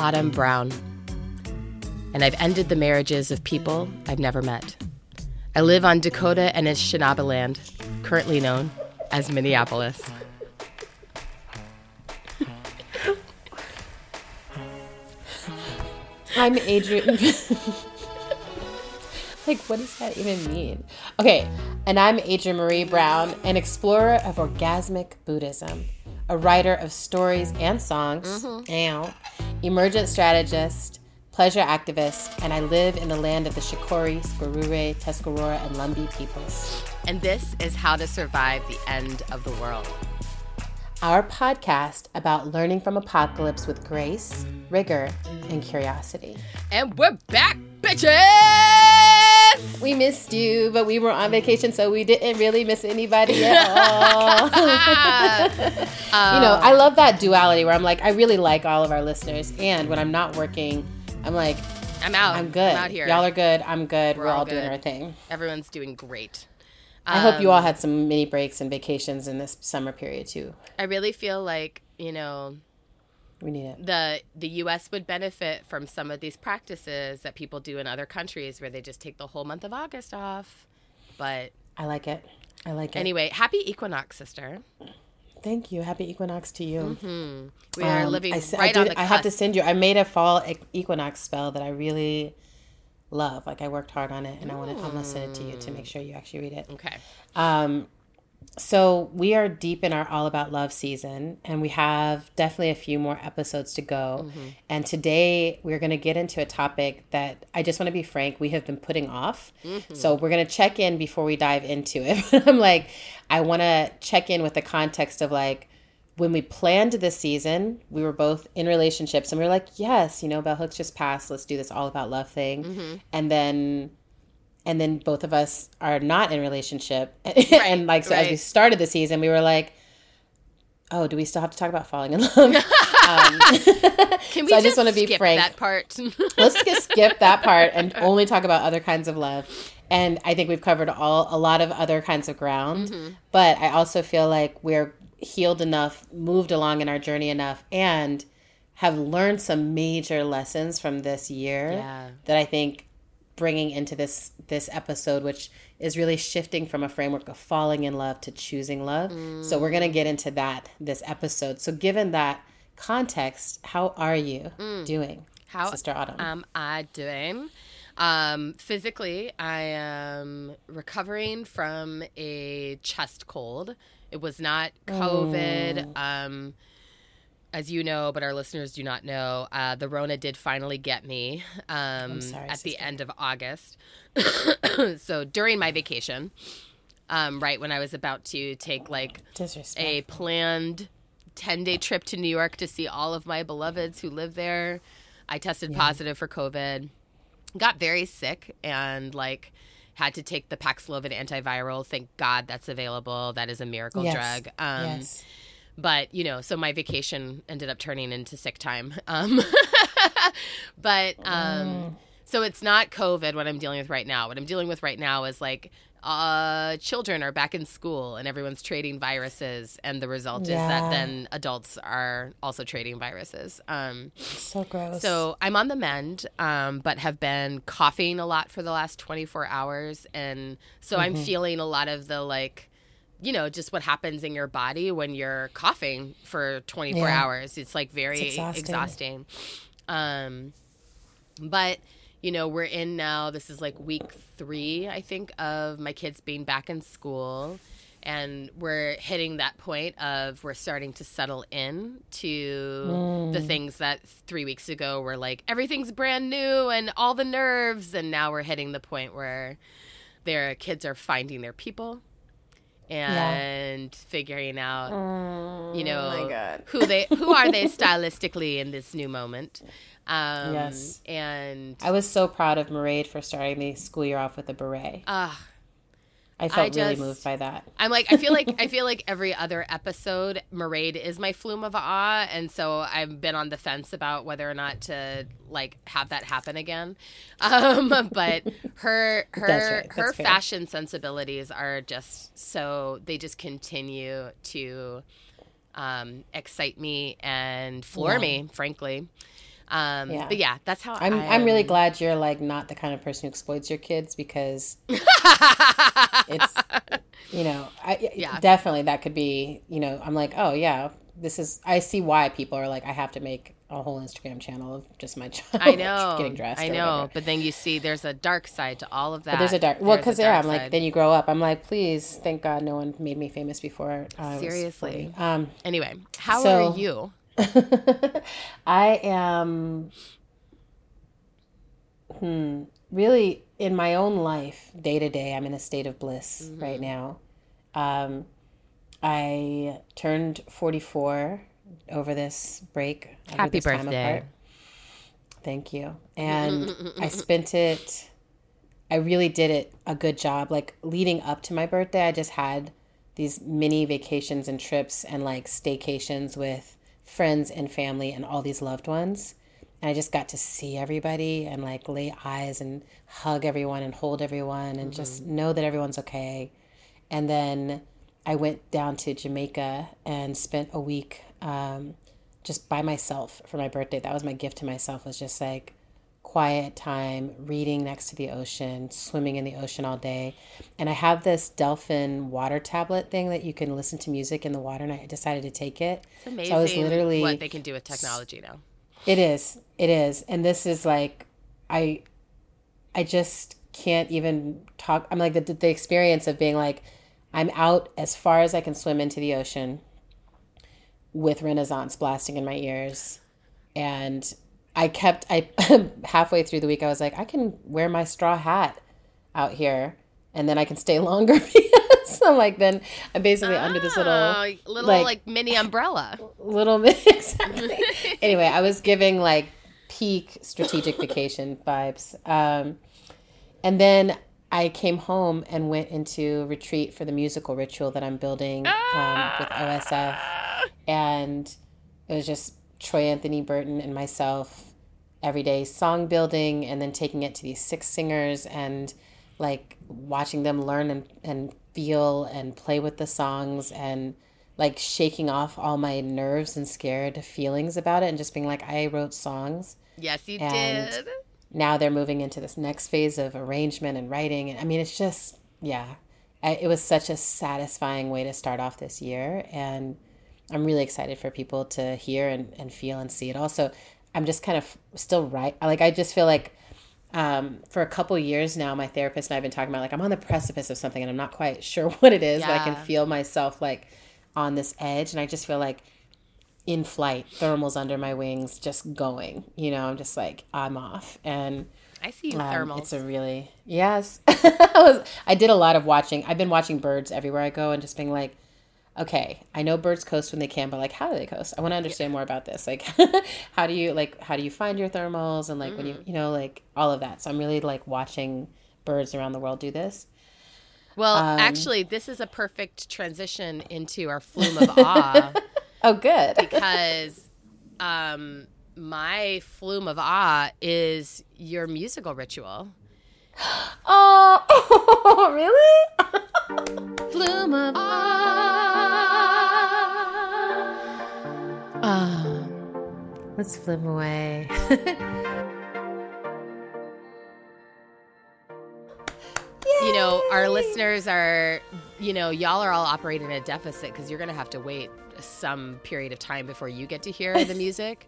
Autumn Brown, and I've ended the marriages of people I've never met. I live on Dakota and Anishinaabe land, currently known as Minneapolis. I'm Adrienne. like, what does that even mean? Okay, and I'm Adrienne Maree Brown, an explorer of orgasmic Buddhism, a writer of stories and songs, mm-hmm. ow, emergent strategist, pleasure activist, and I live in the land of the Shakori, Squirure, Tuscarora, and Lumbee peoples. And this is how to survive the end of the world. Our podcast about learning from apocalypse with grace, rigor, and curiosity. And we're back, bitches! We missed you, but we were on vacation, so we didn't really miss anybody at all. you know, I love that duality where I'm like, I really like all of our listeners, and when I'm not working, I'm like, I'm out. I'm good. I'm out here. Y'all are good. I'm good. We're, all all, doing our thing. Everyone's doing great. I hope you all um, had some mini breaks and vacations in this summer period too. I really feel like, you know, We need it. the the US would benefit from some of these practices that people do in other countries where they just take the whole month of August off. But I like it. I like it. anyway, happy equinox, sister. Thank you. Happy equinox to you. We are Um, living I, s- I right did- on the I have to send you. I made a fall equinox spell that I really love. Like I worked hard on it, and I want to. I'm gonna send it to you to make sure you actually read it. Okay. Um, so we are deep in our all about love season, and we have definitely a few more episodes to go. Mm-hmm. And today we're going to get into a topic that I just want to be frank, we have been putting off. Mm-hmm. So we're going to check in before we dive into it. I'm like, I want to check in with the context of like when we planned this season, we were both in relationships, and we were like, yes, you know, Bell Hooks just passed. Let's do this all about love thing. Mm-hmm. And then and then both of us are not in relationship and like so as we started the season we were like oh do we still have to talk about falling in love um, Can we So I just, just wanna be frank. that part? let's just skip that part and only talk about other kinds of love and i think we've covered all a lot of other kinds of ground but i also feel like we're healed enough moved along in our journey enough and have learned some major lessons from this year Yeah. that i think bringing into this this episode which is really shifting from a framework of falling in love to choosing love so we're going to get into that this episode so given that context how are you doing How sister autumn am I doing? Um, physically, I am recovering from a chest cold. It was not COVID. Um, as you know, but our listeners do not know, uh, the Rona did finally get me um, sorry, at the end of August. so during my vacation, um, right when I was about to take like a planned 10 day trip to New York to see all of my beloveds who live there. I tested positive for COVID, got very sick, and like had to take the Paxlovid antiviral. Thank God that's available. That is a miracle Yes. drug. Um, yes. But, you know, so my vacation ended up turning into sick time. Um, but um, so it's not COVID what I'm dealing with right now. What I'm dealing with right now is like uh, children are back in school and everyone's trading viruses, and the result is that then adults are also trading viruses. Um, So gross. so I'm on the mend, um, but have been coughing a lot for the last 24 hours, and so I'm Mm-hmm. feeling a lot of the like, you know, just what happens in your body when you're coughing for 24 Yeah. hours. It's like very It's exhausting. exhausting. Um, but you know, we're in now. This is like week three, I think, of my kids being back in school. And we're hitting that point of we're starting to settle in to Mm. the things that three weeks ago were like everything's brand new and all the nerves. And now we're hitting the point where their kids are finding their people and figuring out you know my God. who they who are they stylistically in this new moment um Yes. and I was so proud of Mairead for starting the school year off with a beret. uh I felt I really just- moved by that. I'm like I feel like I feel like every other episode Mairead is my flume of awe and so I've been on the fence about whether or not to like have that happen again um but her her right. Her fair. fashion sensibilities are just so they just continue to um excite me and floor Yeah. me frankly Um, Yeah. But yeah, that's how I'm, I I'm really glad you're like not the kind of person who exploits your kids because it's you know I Yeah. definitely that could be you know I'm like oh yeah this is I see why people are like I have to make a whole Instagram channel of just my child I know. getting dressed I know. but then you see there's a dark side to all of that. But there's a dark well because yeah I'm like side. then you grow up I'm like please thank God no one made me famous before I Seriously. 40. um Anyway, how So- are you? I am hmm really in my own life day to day I'm in a state of bliss Mm-hmm. right now. Um I turned 44 over this break. Happy this time birthday. apart. Thank you. And I spent it I really did it a good job. Like leading up to my birthday, I just had these mini vacations and trips and like staycations with friends and family and all these loved ones. And I just got to see everybody and like lay eyes and hug everyone and hold everyone and just know that everyone's okay. And then I went down to Jamaica and spent a week um, just by myself for my birthday. That was my gift to myself. Was just like quiet time, reading next to the ocean, swimming in the ocean all day. And I have this Delphin water tablet thing that you can listen to music in the water, and I decided to take it. It's amazing So I was literally what they can do with technology now. it is. It is. And this is like I I just can't even talk I'm like the the experience of being like I'm out as far as I can swim into the ocean with Renaissance blasting in my ears. And I kept I halfway through the week I was like I can wear my straw hat out here and then I can stay longer because I'm like then I'm basically under this little Oh, little like- like, mini umbrella. little exactly. anyway, I was giving like peak strategic vacation vibes. Um, and then I came home and went into retreat for the musical ritual that I'm building um, with OSF. And it was just Troy Anthony Burton and myself every day song building and then taking it to these six singers and like watching them learn and, and feel and play with the songs and like shaking off all my nerves and scared feelings about it and just being like I wrote songs. Yes, you And- did. now they're moving into this next phase of arrangement and writing. And i mean it's just yeah I, it was such a satisfying way to start off this year. And i'm really excited for people to hear and, and feel and see it also i'm just kind of still right like i just feel like um, for a couple years now my therapist and i've been talking about like i'm on the precipice of something and i'm not quite sure what it is but i can feel myself like on this edge and i just feel like in flight, thermals under my wings, just going. You know, I'm just like I'm off, and I see you um, thermals. it's a really yes. I was I did a lot of watching. I've been watching birds everywhere I go, and just being like, okay, I know birds coast when they can, but like, how do they coast? I want to understand more about this. Like, how do you like how do you find your thermals, and like when Mm. you you know like all of that. So I'm really like watching birds around the world do this. well, um, actually, this is a perfect transition into our flume of awe Oh, good. because um, my flume of awe is your musical ritual. oh, really? Flume of awe. Ah, let's flim away. You know, our listeners are, you know, y'all are all operating at a deficit because you're going to have to wait some period of time before you get to hear the music.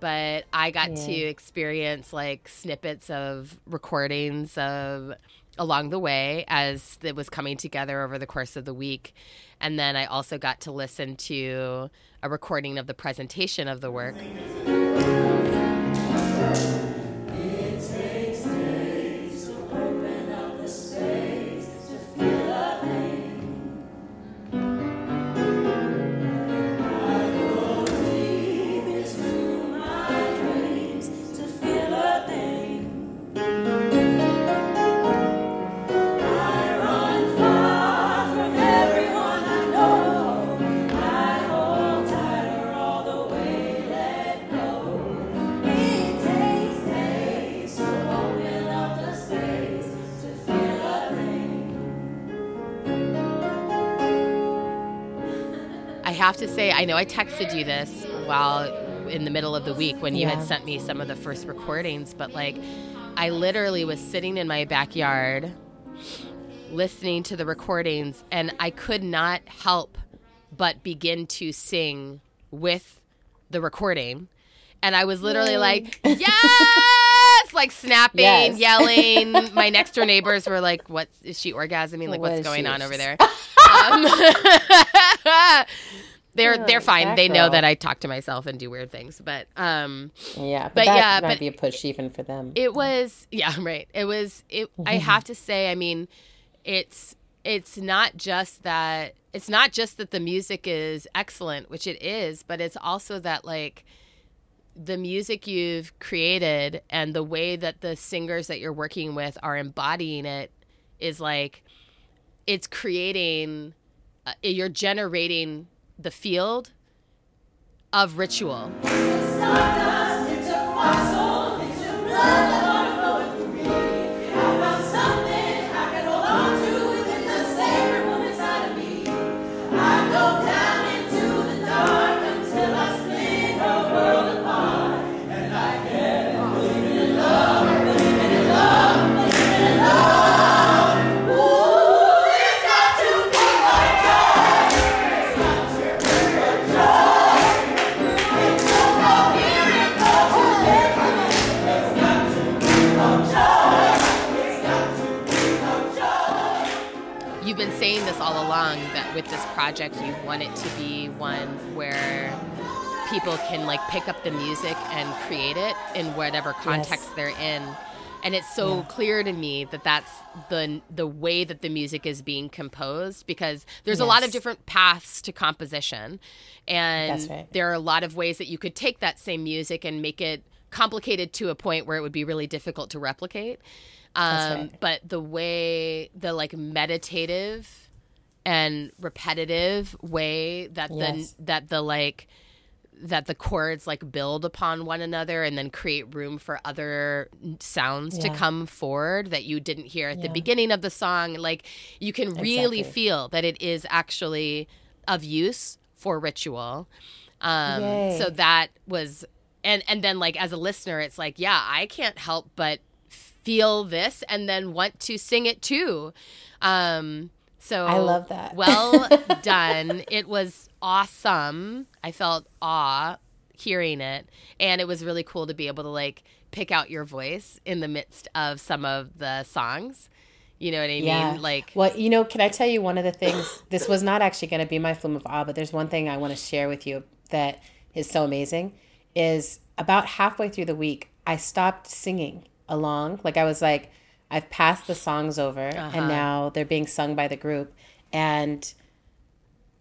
But I got to experience like snippets of recordings of along the way as it was coming together over the course of the week. And then I also got to listen to a recording of the presentation of the work. Have to say, I know I texted you this while in the middle of the week when you Yeah. had sent me some of the first recordings, but like I literally was sitting in my backyard listening to the recordings and I could not help but begin to sing with the recording. And I was literally Yay. like, yes, like snapping, Yes. yelling. My next door neighbors were like, what is she orgasming? Like, What what's going on over there? um, they're Oh, they're fine. They know that I talk to myself and do weird things. But um, Yeah, but, But that yeah, might but- be a push even for them. it was yeah right it was it i Mm-hmm. have to say i mean it's it's not just that it's not just that the music is excellent which it is but it's also that like the music you've created and the way that the singers that you're working with are embodying it is like it's creating uh, you're generating the field of ritual all along that with this project, you want it to be one where people can like pick up the music and create it in whatever context they're in. And it's so Yeah. clear to me that that's the the way that the music is being composed because there's a lot of different paths to composition, and right. there are a lot of ways that you could take that same music and make it complicated to a point where it would be really difficult to replicate. Um, right. But the way the like meditative and repetitive way that Yes. the that the like that the chords like build upon one another and then create room for other sounds to come forward that you didn't hear at the beginning of the song like you can really Exactly. feel that it is actually of use for ritual um Yay. so that was and and then like as a listener it's like yeah i can't help but feel this and then want to sing it too um so I love that. well done it was awesome i felt awe hearing it and it was really cool to be able to like pick out your voice in the midst of some of the songs you know what i Yeah. mean like Well, you know, can I tell you one of the things? This was not actually going to be my flume of awe, but there's one thing I want to share with you that is so amazing. Is about halfway through the week, I stopped singing along. Like I was like, I've passed the songs over, Uh-huh. and now they're being sung by the group, and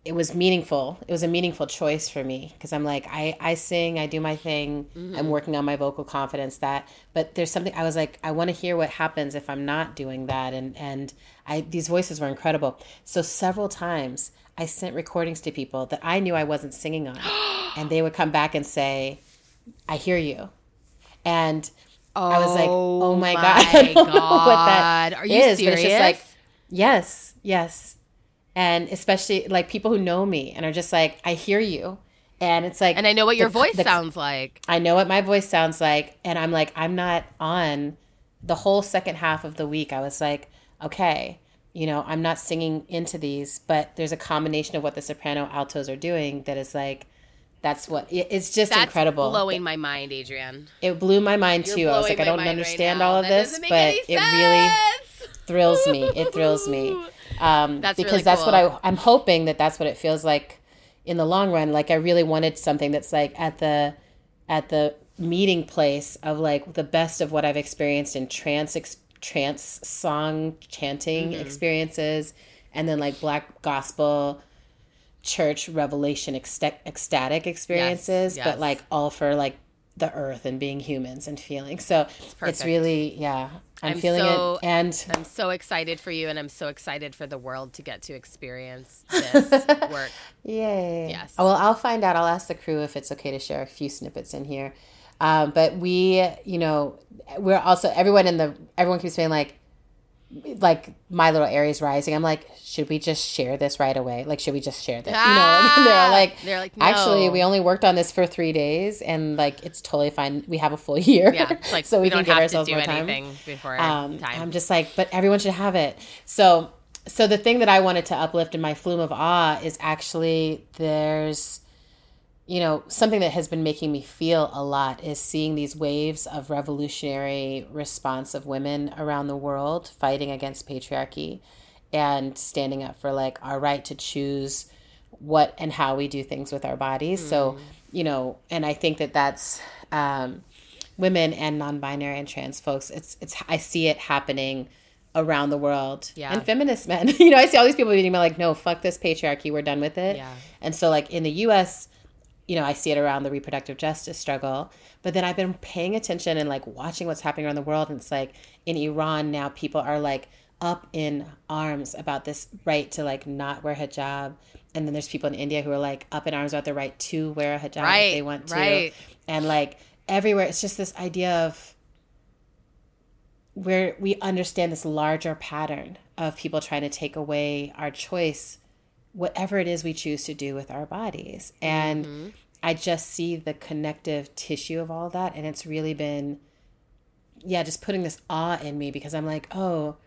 it was meaningful. It was a meaningful choice for me because I'm like, I, I sing, I do my thing, I'm working on my vocal confidence. That, but there's something I was like, I want to hear what happens if I'm not doing that. And and I these voices were incredible. So several times I sent recordings to people that I knew I wasn't singing on, and they would come back and say, I hear you, and I was like, oh, oh my, god, I don't know what that Are you is, serious? just like, yes, yes, and especially like people who know me and are just like, I hear you, and it's like, and I know what your voice the- sounds like. I know what my voice sounds like, and I'm like, I'm not on the whole second half of the week. I was like, okay, you know, I'm not singing into these, but there's a combination of what the soprano altos are doing that is like, that's what it's just That's incredible. blowing my mind, Adrienne. It blew my mind You're too. I was like, I don't mind right understand all of That this, but it really thrills me. It thrills me. Um, That's because really that's what. I, I'm hoping that that's what it feels like in the long run. Like I really wanted something that's like at the at the meeting place of like the best of what I've experienced in trance ex- trance song chanting Mm-hmm. experiences, and then like black gospel church revelation ecsta- ecstatic experiences, yes. but like all for like the earth and being humans and feeling. So it's, perfect. really yeah. I'm, I'm feeling so- it, and I'm so excited for you, and I'm so excited for the world to get to experience this work. Yay. Yes. Well, I'll find out. I'll ask the crew if it's okay to share a few snippets in here. Um, but we, you know, we're also everyone in the everyone keeps saying like, like my little Aries rising, I'm like, should we just share this right away? Like, should we just share this? Ah, you know, they're like, they're like, no. actually, we only worked on this for three days, and like, it's totally fine. We have a full year, yeah. Like, so we, we can give ourselves more time. Before um, time. I'm just like, but everyone should have it. So, so the thing that I wanted to uplift in my flume of awe is actually there's you know, something that has been making me feel a lot is seeing these waves of revolutionary response of women around the world fighting against patriarchy and standing up for like our right to choose what and how we do things with our bodies. Mm. So, you know, and I think that that's um, women and non-binary and trans folks. It's it's I see it happening around the world. Yeah. And feminist men. you know, I see all these people being like, no, fuck this patriarchy. We're done with it. Yeah. And so like in the US, you know, I see it around the reproductive justice struggle. But then I've been paying attention and like watching what's happening around the world. And it's like in Iran now, people are like up in arms about this right to like not wear hijab. And then there's people in India who are like up in arms about the right to wear a hijab right, if they want to. Right. And like everywhere, it's just this idea of where we understand this larger pattern of people trying to take away our choice whatever it is we choose to do with our bodies. And mm-hmm. I just see the connective tissue of all that. And it's really been, yeah, just putting this awe in me because I'm like, oh,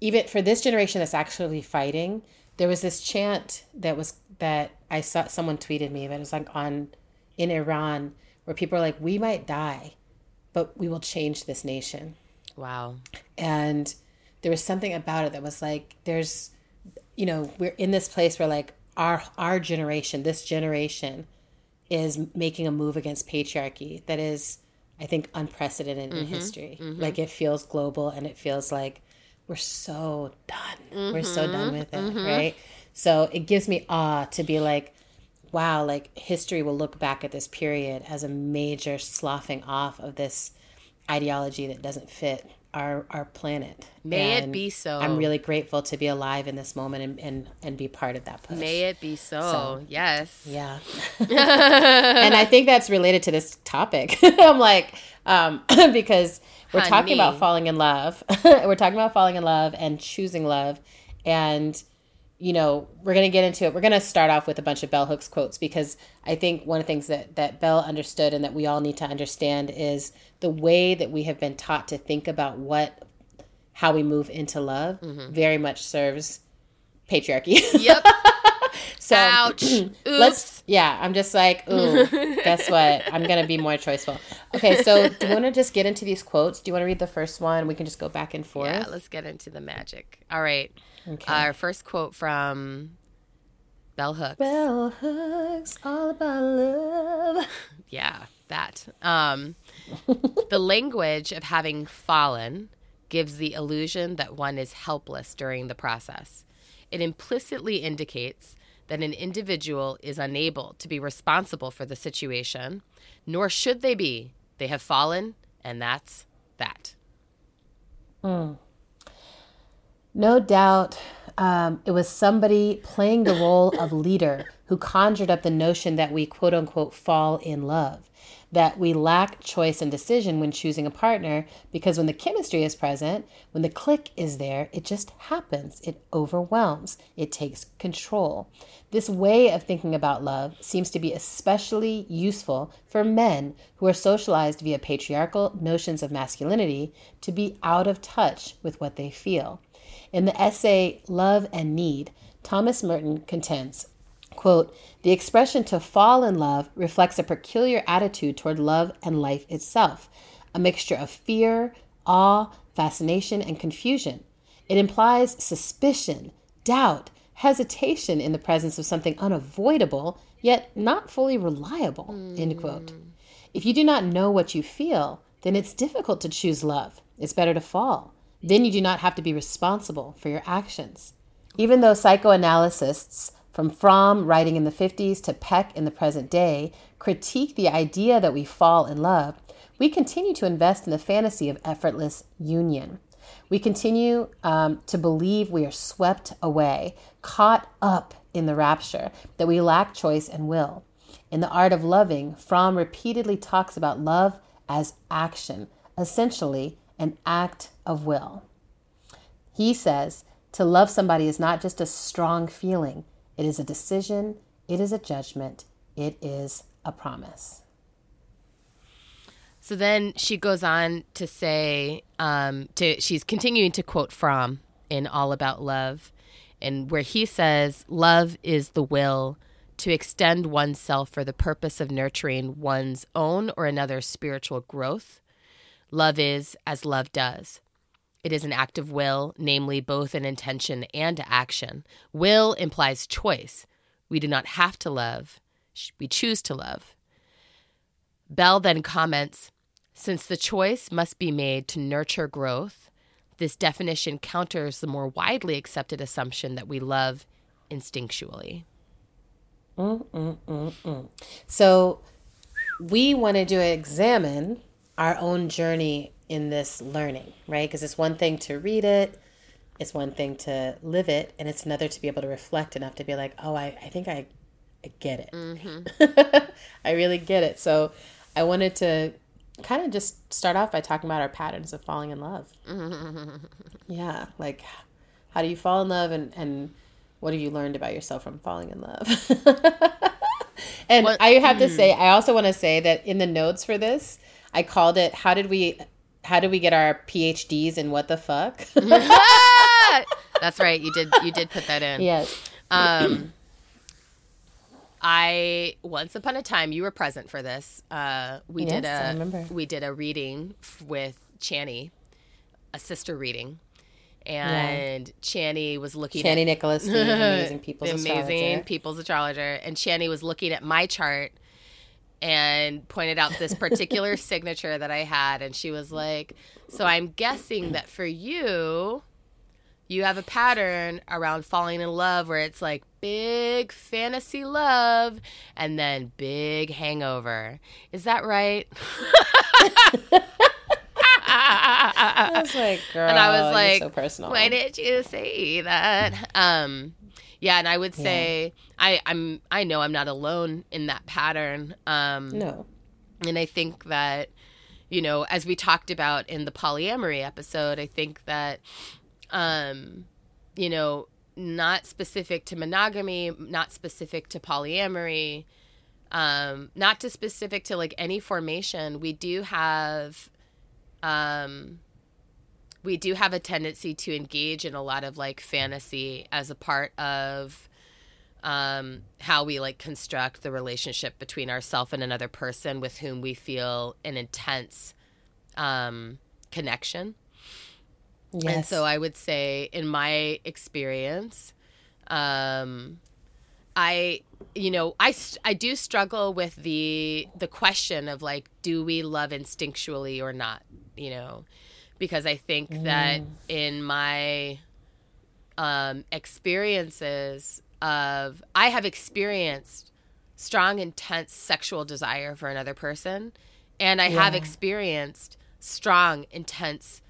even for this generation that's actually fighting, there was this chant that was that I saw someone tweeted me, but it was like on in Iran where people are like, we might die, but we will change this nation. Wow. And there was something about it that was like, there's you know we're in this place where like our our generation this generation is making a move against patriarchy that is i think unprecedented mm-hmm, in history. Mm-hmm. like it feels global and it feels like we're so done. Mm-hmm, we're so done mm-hmm, with it mm-hmm. right? So it gives me awe to be like wow like history will look back at this period as a major sloughing off of this ideology that doesn't fit our our planet. May and it be so. I'm really grateful to be alive in this moment and and, and be part of that push. May it be so. so yes. Yeah. and I think that's related to this topic. I'm like, um, because we're Honey. talking about falling in love. we're talking about falling in love and choosing love, and you know, we're going to get into it. We're going to start off with a bunch of bell hooks quotes because I think one of the things that, that Bell understood and that we all need to understand is the way that we have been taught to think about what, how we move into love mm-hmm. very much serves patriarchy. Yep. so Ouch. let's, yeah, I'm just like, ooh, guess what? I'm going to be more choiceful. Okay. So do you want to just get into these quotes? Do you want to read the first one? We can just go back and forth. Yeah, let's get into the magic. All right. Okay. Our first quote from Bell Hooks. Bell Hooks, all about love. yeah, that. Um, the language of having fallen gives the illusion that one is helpless during the process. It implicitly indicates that an individual is unable to be responsible for the situation, nor should they be. They have fallen, and that's that. Mm. No doubt um, it was somebody playing the role of leader who conjured up the notion that we quote unquote fall in love, that we lack choice and decision when choosing a partner because when the chemistry is present, when the click is there, it just happens. It overwhelms, it takes control. This way of thinking about love seems to be especially useful for men who are socialized via patriarchal notions of masculinity to be out of touch with what they feel. In the essay Love and Need, Thomas Merton contends, quote, "The expression to fall in love reflects a peculiar attitude toward love and life itself, a mixture of fear, awe, fascination, and confusion. It implies suspicion, doubt, hesitation in the presence of something unavoidable, yet not fully reliable." End quote. If you do not know what you feel, then it's difficult to choose love. It's better to fall. Then you do not have to be responsible for your actions. Even though psychoanalysts from Fromm writing in the 50s to Peck in the present day critique the idea that we fall in love, we continue to invest in the fantasy of effortless union. We continue um, to believe we are swept away, caught up in the rapture, that we lack choice and will. In The Art of Loving, Fromm repeatedly talks about love as action, essentially an act of will. He says to love somebody is not just a strong feeling, it is a decision, it is a judgment, it is a promise. So then she goes on to say, um, to she's continuing to quote from in All About Love, and where he says, "Love is the will to extend oneself for the purpose of nurturing one's own or another's spiritual growth. Love is as love does." It is an act of will, namely both an intention and action. Will implies choice. We do not have to love, we choose to love. Bell then comments Since the choice must be made to nurture growth, this definition counters the more widely accepted assumption that we love instinctually. Mm, mm, mm, mm. so, we wanted to do examine our own journey in this learning, right? Because it's one thing to read it, it's one thing to live it, and it's another to be able to reflect enough to be like, oh, I, I think I, I get it. Mm-hmm. I really get it. So I wanted to kind of just start off by talking about our patterns of falling in love. Yeah, like how do you fall in love and, and what have you learned about yourself from falling in love? and what? I have to say, I also want to say that in the notes for this, I called it How Did We how did we get our PhDs in what the fuck? That's right. You did you did put that in. Yes. Um I once upon a time you were present for this. Uh, we yes, did a we did a reading with Chani, a sister reading, and yeah. Chani was looking. Chani at, Nicholas, the amazing people's the amazing astrologer. people's astrologer, and Chani was looking at my chart and pointed out this particular signature that I had. And she was like, So I'm guessing that for you, you have a pattern around falling in love where it's like big fantasy love and then big hangover. Is that right? I was like, girl, and I was like, so personal. Why did you say that? Um, yeah, and I would say yeah. I, I'm I know I'm not alone in that pattern. Um, no, and I think that you know, as we talked about in the polyamory episode, I think that um, you know, not specific to monogamy, not specific to polyamory, um, not to specific to like any formation. We do have um we do have a tendency to engage in a lot of like fantasy as a part of um, how we like construct the relationship between ourself and another person with whom we feel an intense um, connection. Yes. And so I would say, in my experience, um, I, you know, I, I do struggle with the the question of like, do we love instinctually or not? You know, because I think mm. that in my um, experiences of, I have experienced strong, intense sexual desire for another person, and I yeah. have experienced strong, intense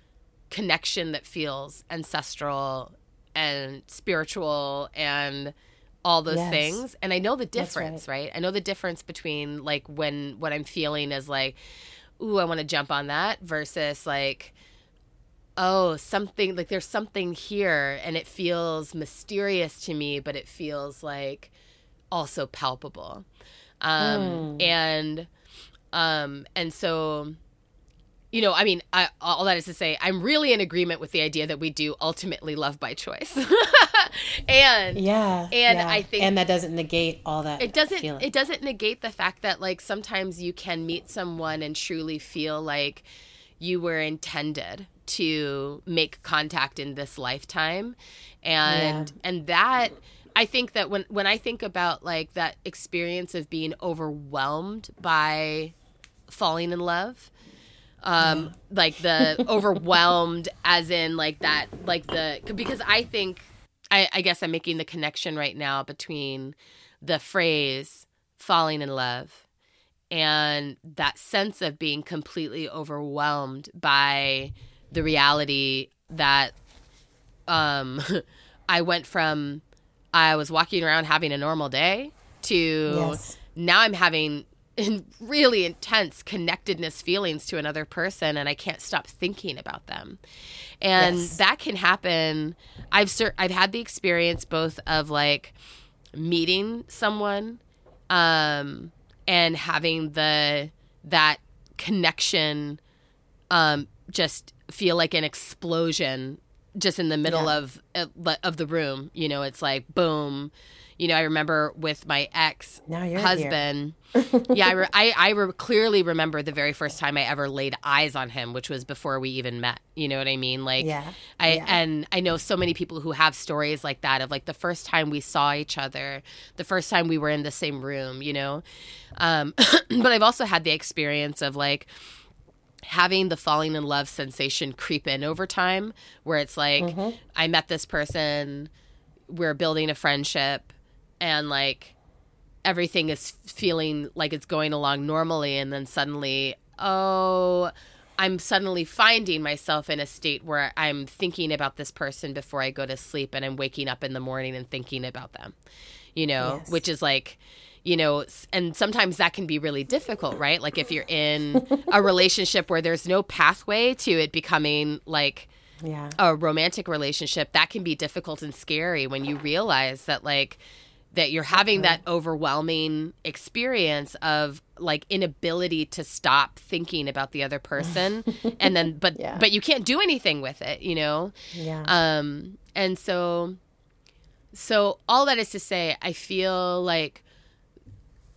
connection that feels ancestral and spiritual and all those yes. things and i know the difference right. right. i know the difference between like when what i'm feeling is like ooh i want to jump on that versus like oh, something like there's something here and it feels mysterious to me, but it feels like also palpable. Um, mm. and um, and so you know, I mean, I, all that is to say, I'm really in agreement with the idea that we do ultimately love by choice. and yeah, and yeah. I think, and that doesn't negate all that. It doesn't. Feeling. It doesn't negate the fact that like sometimes you can meet someone and truly feel like you were intended to make contact in this lifetime and yeah. and that I think that when when I think about like that experience of being overwhelmed by falling in love um yeah. like the overwhelmed as in like that like the because I think I, I guess I'm making the connection right now between the phrase falling in love and that sense of being completely overwhelmed by the reality that um, I went from I was walking around having a normal day to yes. now I'm having really intense connectedness feelings to another person and I can't stop thinking about them. And yes. that can happen. I've cer- I've had the experience both of like meeting someone um and having the that connection um just feel like an explosion just in the middle yeah. of uh, of the room, you know, it's like boom you know, I remember with my ex husband. yeah, I, re- I, I re- clearly remember the very first time I ever laid eyes on him, which was before we even met. You know what I mean? Like, yeah, I yeah. and I know so many people who have stories like that of like the first time we saw each other, the first time we were in the same room. You know, um, but I've also had the experience of like having the falling in love sensation creep in over time, where it's like mm-hmm. I met this person, we're building a friendship and like everything is feeling like it's going along normally and then suddenly oh i'm suddenly finding myself in a state where i'm thinking about this person before i go to sleep and i'm waking up in the morning and thinking about them you know yes. which is like you know and sometimes that can be really difficult right like if you're in a relationship where there's no pathway to it becoming like yeah. a romantic relationship that can be difficult and scary when you realize that like that you're having that overwhelming experience of like inability to stop thinking about the other person. And then but yeah. but you can't do anything with it you know? Yeah. Um and so so all that is to say i feel like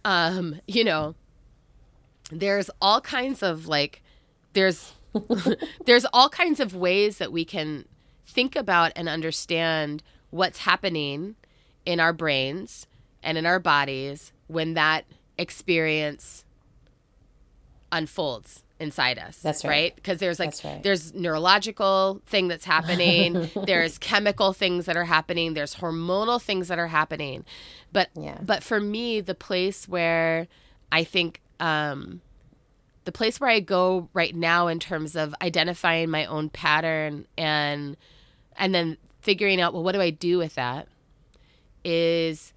um you know there's all kinds of like there's there's all kinds of ways that we can think about and understand what's happening in our brains and in our bodies when that experience unfolds inside us. That's right. Because right? there's like right. there's neurological thing that's happening, there's chemical things that are happening, there's hormonal things that are happening. But yeah. but for me, the place where I think um the place where I go right now in terms of identifying my own pattern and and then figuring out well what do I do with that is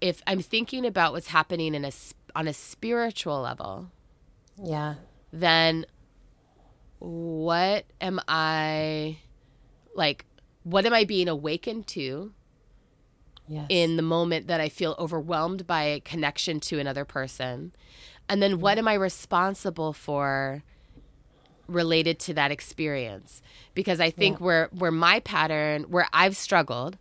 if I'm thinking about what's happening in a on a spiritual level. Yeah. Then what am I like what am I being awakened to? Yes. In the moment that I feel overwhelmed by a connection to another person. And then what mm-hmm. am I responsible for related to that experience? Because I think yeah. where where my pattern, where I've struggled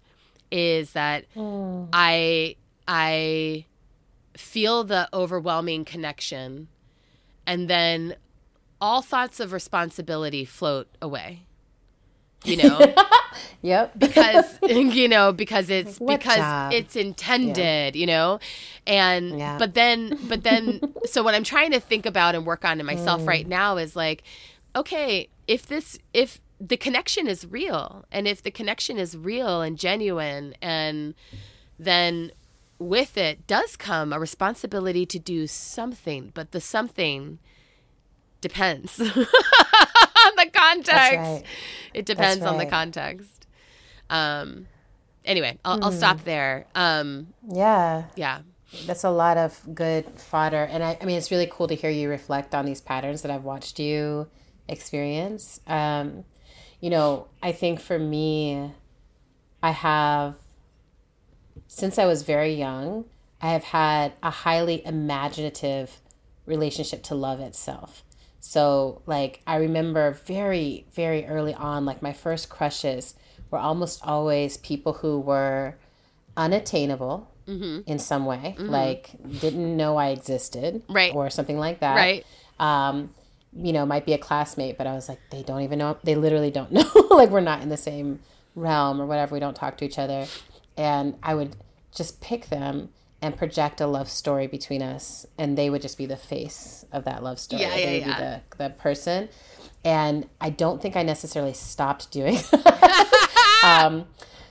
is that mm. I I feel the overwhelming connection and then all thoughts of responsibility float away. You know? yep. because you know, because it's what because job? it's intended, yeah. you know? And yeah. but then but then so what I'm trying to think about and work on in myself mm. right now is like okay, if this if the connection is real. And if the connection is real and genuine, and then with it does come a responsibility to do something, but the something depends on the context. Right. It depends right. on the context. Um, anyway, I'll, mm. I'll stop hmm. there. Um, yeah. Yeah. That's a lot of good fodder. And I, I mean, it's really cool to hear you reflect on these patterns that I've watched you experience. Um, you know, I think for me, I have, since I was very young, I have had a highly imaginative relationship to love itself. So, like, I remember very, very early on, like, my first crushes were almost always people who were unattainable mm-hmm. in some way, mm-hmm. like, didn't know I existed, right, or something like that, right. Um, you know, might be a classmate, but I was like, they don't even know. They literally don't know. like we're not in the same realm or whatever. We don't talk to each other. And I would just pick them and project a love story between us, and they would just be the face of that love story. Yeah, yeah, they would yeah. be the, the person. And I don't think I necessarily stopped doing that. um,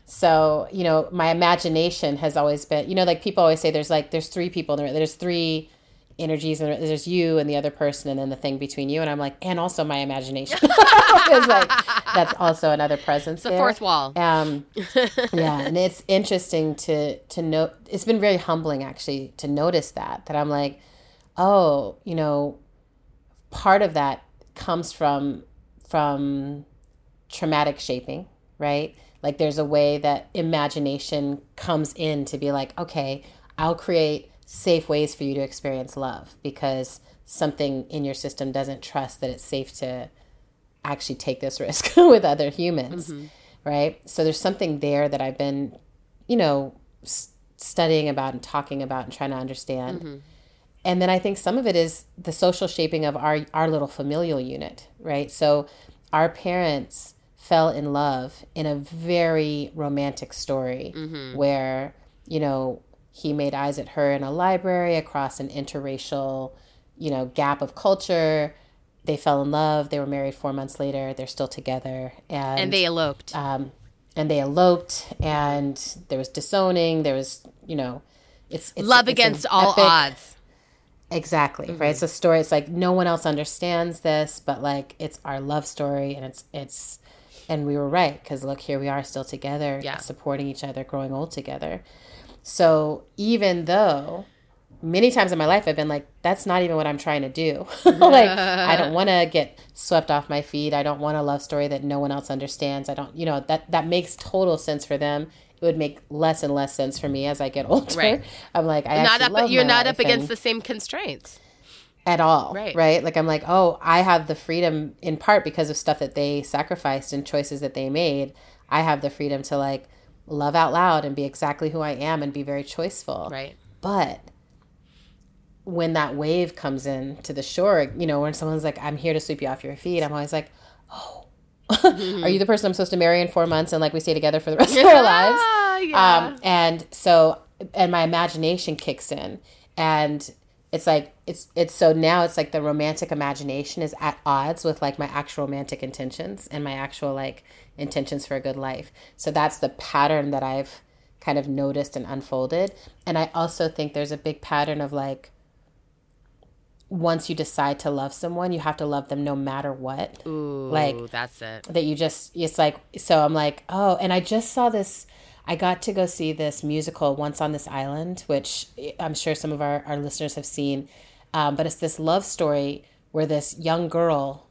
so, you know, my imagination has always been, you know, like people always say there's like, there's three people, there's three energies and there's you and the other person and then the thing between you and I'm like and also my imagination is like that's also another presence the there. fourth wall um yeah and it's interesting to to note it's been very humbling actually to notice that that I'm like oh, you know, part of that comes from from traumatic shaping, right? Like there's a way that imagination comes in to be like, okay, I'll create safe ways for you to experience love because something in your system doesn't trust that it's safe to actually take this risk with other humans, mm-hmm. right? So there's something there that I've been, you know, s- studying about and talking about and trying to understand. Mm-hmm. And then I think some of it is the social shaping of our our little familial unit, right? So our parents fell in love in a very romantic story mm-hmm. where, you know, he made eyes at her in a library across an interracial, you know, gap of culture they fell in love. They were married four months later. They're still together, and and they eloped. Um, and they eloped, and there was disowning. There was, you know, it's, it's love it's against all epic, odds. Exactly mm-hmm. right. It's a story. It's like no one else understands this, but like it's our love story, and it's it's, and we were right because look, here we are still together, yeah. supporting each other, growing old together. So even though many times in my life I've been like, that's not even what I'm trying to do. like, I don't want to get swept off my feet. I don't want a love story that no one else understands. I don't, you know, that that makes total sense for them. It would make less and less sense for me as I get older. Right. I'm like, I not up, you're not up against the same constraints at all, right? Right? Like I'm like, oh, I have the freedom in part because of stuff that they sacrificed and choices that they made. I have the freedom to like love out loud and be exactly who I am and be very choiceful. Right. But when that wave comes in to the shore, you know, when someone's like, I'm here to sweep you off your feet, I'm always like, oh, mm-hmm. are you the person I'm supposed to marry in four months and like we stay together for the rest of our lives? Yeah. Um, and so, and my imagination kicks in and it's like, it's, it's so now it's like the romantic imagination is at odds with like my actual romantic intentions and my actual like intentions for a good life. So that's the pattern that I've kind of noticed and unfolded. And I also think there's a big pattern of like, once you decide to love someone, you have to love them no matter what. Ooh, like that's it. That you just it's like so I'm like, "Oh, and I just saw this I got to go see this musical Once on This Island, which I'm sure some of our, our listeners have seen. Um, but it's this love story where this young girl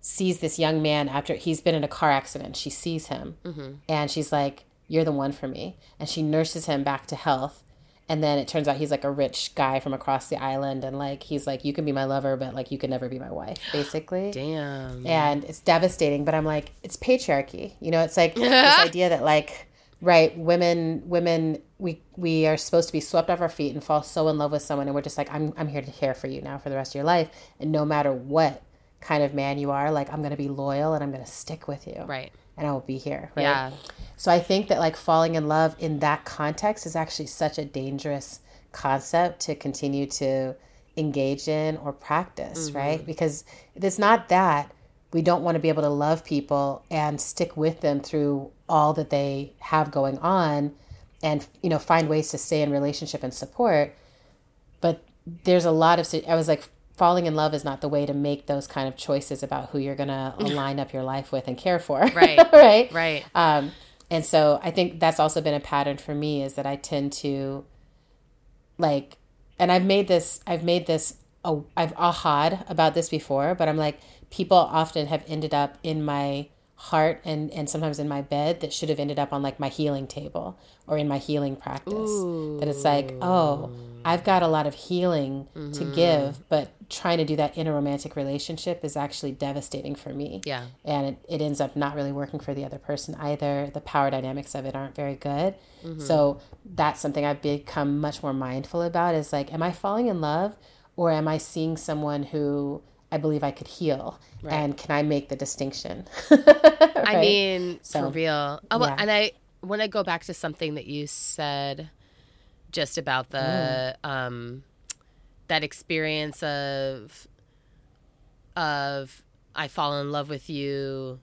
sees this young man after he's been in a car accident. She sees him mm-hmm. and she's like, You're the one for me. And she nurses him back to health and then it turns out he's like a rich guy from across the island and like he's like you can be my lover but like you can never be my wife basically damn and it's devastating but i'm like it's patriarchy you know it's like this idea that like right women women we we are supposed to be swept off our feet and fall so in love with someone and we're just like i'm i'm here to care for you now for the rest of your life and no matter what kind of man you are like i'm going to be loyal and i'm going to stick with you right and I will be here. Right? Yeah. So I think that like falling in love in that context is actually such a dangerous concept to continue to engage in or practice, mm-hmm. right? Because it's not that, we don't want to be able to love people and stick with them through all that they have going on and you know find ways to stay in relationship and support but there's a lot of i was like falling in love is not the way to make those kind of choices about who you're going to align up your life with and care for. Right. right. Right. Um, and so I think that's also been a pattern for me is that I tend to like, and I've made this, I've made this, oh, I've ahad about this before, but I'm like, people often have ended up in my heart and and sometimes in my bed that should have ended up on like my healing table or in my healing practice Ooh. that it's like oh i've got a lot of healing mm-hmm. to give but trying to do that in a romantic relationship is actually devastating for me yeah and it, it ends up not really working for the other person either the power dynamics of it aren't very good mm-hmm. so that's something i've become much more mindful about is like am i falling in love or am i seeing someone who I believe I could heal. Right. And can I make the distinction? right? I mean, so, for real. Oh, well, yeah. And I want to go back to something that you said just about the mm. um, that experience of of I fall in love with you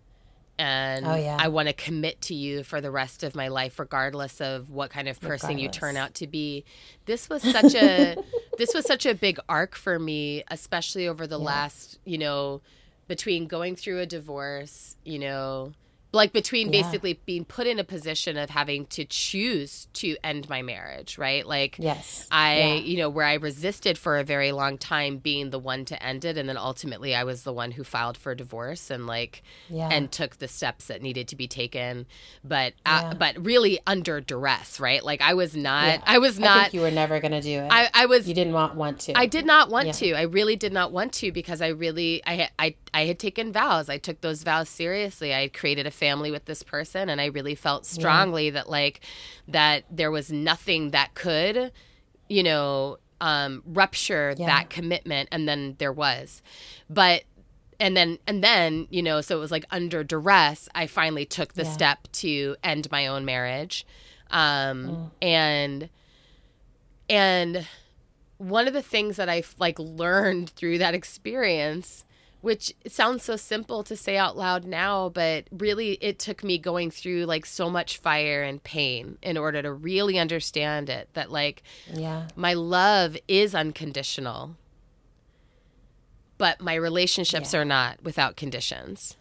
and oh, yeah. I want to commit to you for the rest of my life, regardless of what kind of person regardless. you turn out to be. This was such a this was such a big arc for me, especially over the yeah. last, you know, between going through a divorce, you know, like between Yeah. basically being put in a position of having to choose to end my marriage, right? Like Yes. I, Yeah. you know, where I resisted for a very long time being the one to end it. And then ultimately I was the one who filed for divorce and like, Yeah. and took the steps that needed to be taken. But, uh, but really under duress, right? Like I was not. I was I not, think you were never going to do it. I, I was, you didn't want want to. I did not want to. I really did not want to because I really I had I I had taken vows. I took those vows seriously. I had created a family with this person and I really felt strongly that like that there was nothing that could, you know, um rupture Yeah. that commitment and then there was. But and then and then, you know, so it was like under duress, I finally took the Yeah. step to end my own marriage. Um Mm. and and one of the things that I like learned through that experience, which sounds so simple to say out loud now, but really it took me going through like so much fire and pain in order to really understand it that like yeah. my love is unconditional. But my relationships Yeah. are not without conditions.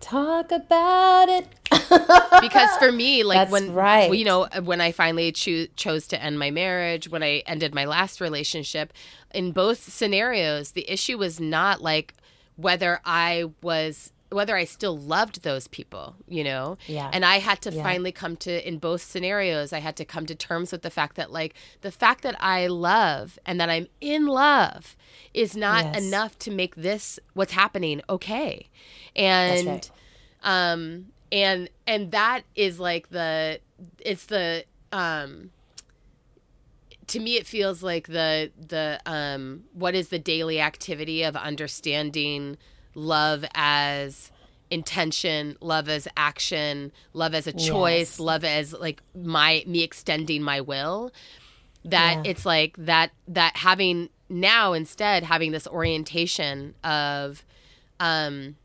Talk about it. because for me like That's when right. you know when i finally choo- chose to end my marriage when i ended my last relationship in both scenarios the issue was not like whether i was whether i still loved those people you know Yeah. and i had to Yeah. finally come to in both scenarios i had to come to terms with the fact that like the fact that i love and that i'm in love is not Yes. enough to make this what's happening okay and right. um and and that is like the it's the um to me it feels like the the um what is the daily activity of understanding love as intention love as action love as a choice Yes. love as like my me extending my will that Yeah. it's like that that having now instead having this orientation of um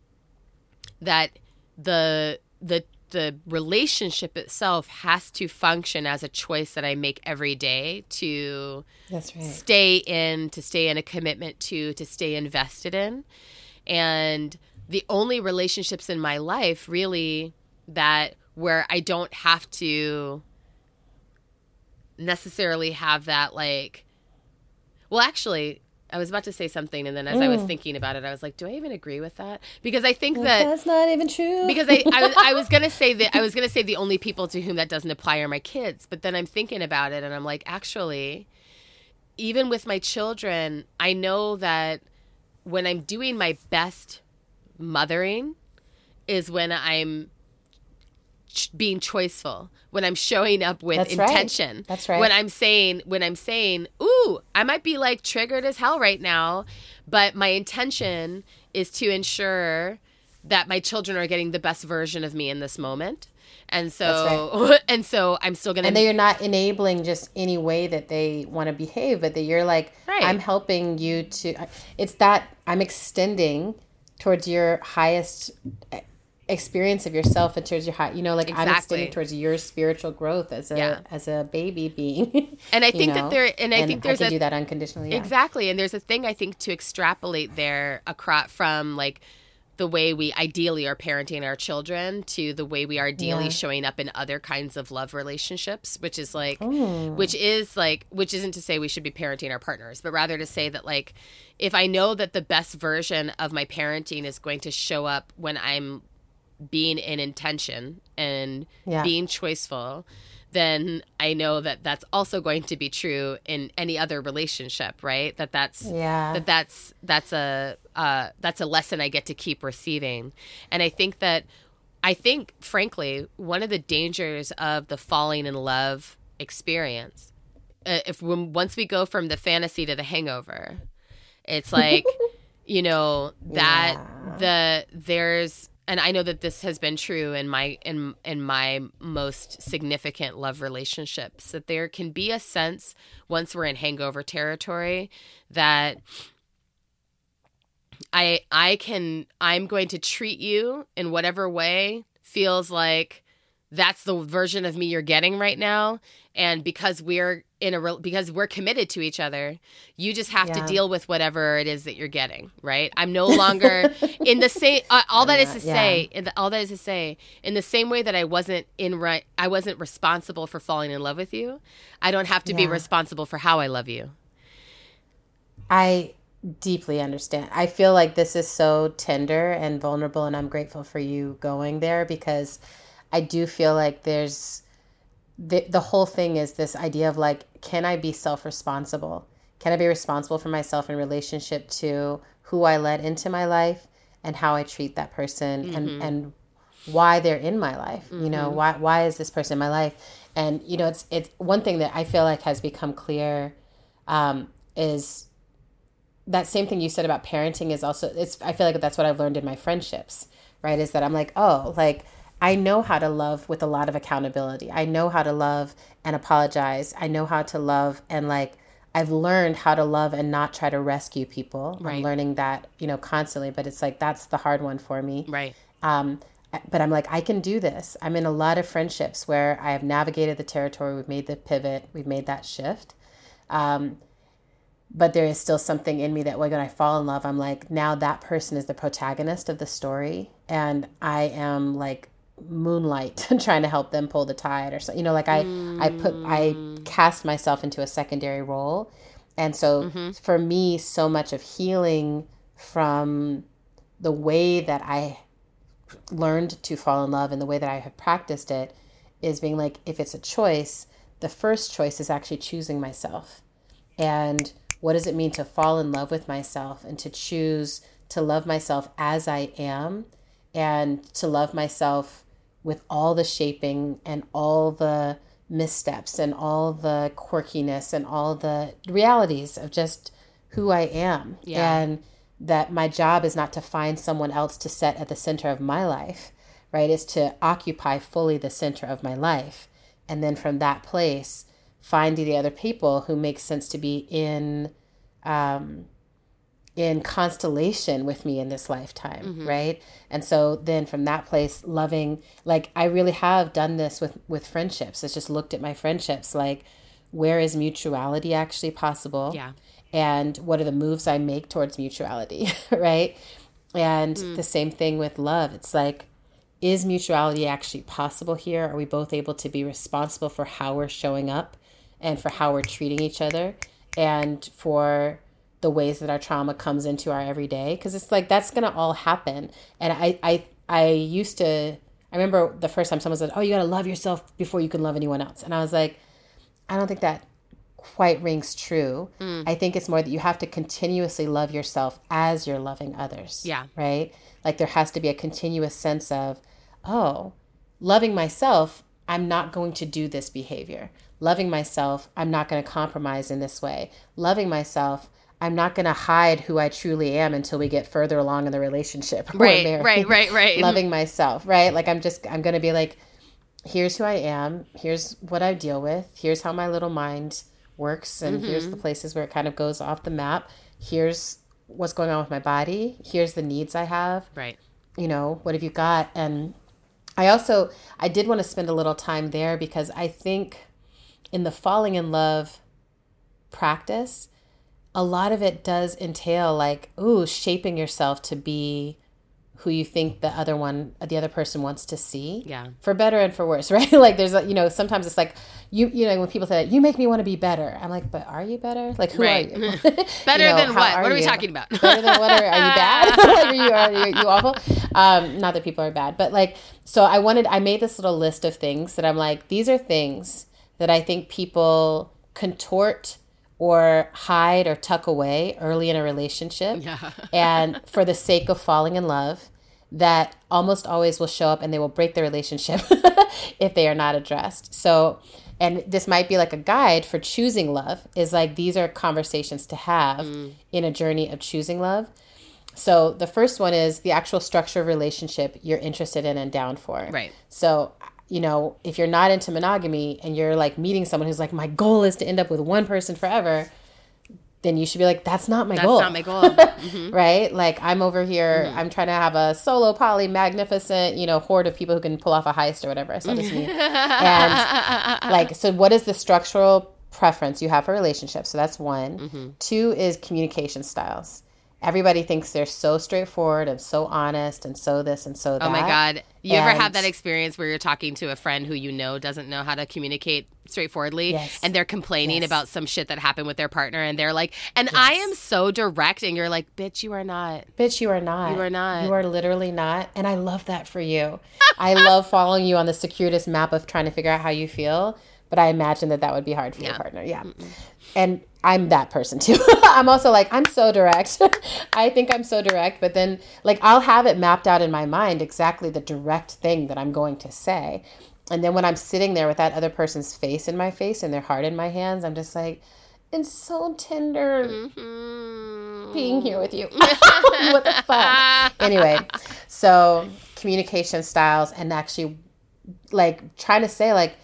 that the the the relationship itself has to function as a choice that I make every day to That's right. stay in, to stay in a commitment to, to stay invested in. And the only relationships in my life really that where I don't have to necessarily have that like well actually I was about to say something and then as I was Mm. thinking about it I was like do I even agree with that because I think that That's not even true. because I, I, was, I was gonna say that I was gonna say the only people to whom that doesn't apply are my kids, but then I'm thinking about it and I'm like, actually, even with my children, I know that when I'm doing my best mothering is when I'm ch- being choiceful, when I'm showing up with That's right. intention. That's right. When I'm saying, when I'm saying, ooh, I might be like triggered as hell right now, but my intention is to ensure that my children are getting the best version of me in this moment. And so, and so I'm still gonna and that you're not enabling just any way that they want to behave, but that you're like, Right. I'm helping you to. It's that I'm extending towards your highest experience of yourself and towards your high. You know, like I'm Exactly. extending towards your spiritual growth as a Yeah. as a baby being. And I think that there- and I think there's I can a- do that unconditionally. Yeah. Exactly. And there's a thing I think to extrapolate there across from like the way we ideally are parenting our children to the way we are ideally Yeah. showing up in other kinds of love relationships, which is like Mm. which is like which isn't to say we should be parenting our partners, but rather to say that like if I know that the best version of my parenting is going to show up when I'm being in intention and Yeah. being choiceful, then I know that that's also going to be true in any other relationship, right? That that's Yeah. that that's that's a uh, that's a lesson I get to keep receiving, and I think that I think frankly one of the dangers of the falling in love experience, uh, if when once we go from the fantasy to the hangover, it's like you know that the there's and I know that this has been true in my in in my most significant love relationships that there can be a sense once we're in hangover territory that I I can I'm going to treat you in whatever way feels like that's the version of me you're getting right now and because we're in a re- because we're committed to each other you just have Yeah. to deal with whatever it is that you're getting right i'm no longer in the same uh, all that is to Yeah. say in the, all that is to say in the same way that i wasn't in right i wasn't responsible for falling in love with you i don't have to be responsible for how i love you I deeply understand. I feel like this is so tender and vulnerable, and I'm grateful for you going there because I do feel like there's the, the whole thing is this idea of like, can I be self responsible? Can I be responsible for myself in relationship to who I let into my life and how I treat that person and, and why they're in my life? You know, why, why is this person in my life? And, you know, it's, it's one thing that I feel like has become clear um, is that same thing you said about parenting is also it's i feel like that's what i've learned in my friendships right is that i'm like oh like i know how to love with a lot of accountability i know how to love and apologize i know how to love and like i've learned how to love and not try to rescue people Right. i'm learning that you know constantly but it's like that's the hard one for me right um, but I'm like, I can do this. I'm in a lot of friendships where I have navigated the territory. We've made the pivot. We've made that shift. Um, but there is still something in me that when I fall in love, I'm like, now that person is the protagonist of the story, and I am like moonlight trying to help them pull the tide or so. You know, like I, I put, I mm. cast myself into a secondary role, and so mm-hmm. for me, so much of healing from the way that I learned to fall in love and the way that I have practiced it is being like, if it's a choice, the first choice is actually choosing myself. And what does it mean to fall in love with myself and to choose to love myself as I am and to love myself with all the shaping and all the missteps and all the quirkiness and all the realities of just who I am. Yeah. And that my job is not to find someone else to set at the center of my life, right? Is to occupy fully the center of my life. And then from that place, find the other people who make sense to be in um, in constellation with me in this lifetime mm-hmm. right? And so then from that place loving like i really have done this with with friendships. It's just looked at my friendships like where is mutuality actually possible? Yeah. and what are the moves i make towards mutuality right? And mm. the same thing with love. It's like is mutuality actually possible here? Are we both able to be responsible for how we're showing up and for how we're treating each other? And for the ways that our trauma comes into our everyday because it's like that's gonna all happen. And i i i used to i remember the first time someone said oh you gotta love yourself before you can love anyone else. And i was like i don't think that quite rings true. Mm. I think it's more that you have to continuously love yourself as you're loving others Yeah. right? Like there has to be a continuous sense of oh loving myself i'm not going to do this behavior. Loving myself i'm not going to compromise in this way. Loving myself i'm not going to hide who i truly am until we get further along in the relationship. Right, marriage. right, right, right. loving myself right? Like i'm just i'm going to be like here's who i am. Here's what i deal with. Here's how my little mind works and mm-hmm. here's the places where it kind of goes off the map. Here's what's going on with my body. Here's the needs i have. Right. you know what have you got? And i also i did want to spend a little time there because i think in the falling in love practice a lot of it does entail like ooh shaping yourself to be who you think the other one the other person wants to see Yeah. for better and for worse right like there's a you know sometimes it's like you you know when people say you make me want to be better i'm like but are you better like who Right. are you Better You know, than what? are What are we you? talking about? better than what are, are you bad like, are you are you, you awful um not that people are bad but like so i wanted i made this little list of things that i'm like these are things that i think people contort or hide or tuck away early in a relationship Yeah. and for the sake of falling in love that almost always will show up and they will break the relationship if they are not addressed so and this might be like a guide for choosing love is like these are conversations to have mm. in a journey of choosing love so the first one is the actual structure of relationship you're interested in and down for Right. so, you know, if you're not into monogamy and you're like meeting someone who's like, my goal is to end up with one person forever, then you should be like, that's not my That's goal. not my goal. Mhm. right? Like I'm over here, Mm-hmm. I'm trying to have a solo poly magnificent, you know, horde of people who can pull off a heist or whatever. I saw this meme. And like, so what is the structural preference you have for relationships? So that's one. Mm-hmm. Two is communication styles. Everybody thinks they're so straightforward and so honest and so this and so that. Oh my god! You ever have that experience where you're talking to a friend who you know doesn't know how to communicate straightforwardly, Yes. and they're complaining Yes. about some shit that happened with their partner, and they're like, "And I am so direct," and you're like, "Bitch, you are not." Bitch, you are not. You are not. You are literally not. And I love that for you. I love following you on the circuitous map of trying to figure out how you feel. But I imagine that that would be hard for your Yeah. partner. Yeah. And I'm that person too. I'm also like, I'm so direct. I think I'm so direct. But then, like, I'll have it mapped out in my mind exactly the direct thing that I'm going to say. And then when I'm sitting there with that other person's face in my face and their heart in my hands, I'm just like, it's so tender Mm. being here with you. what the fuck? Anyway, so communication styles and actually like trying to say like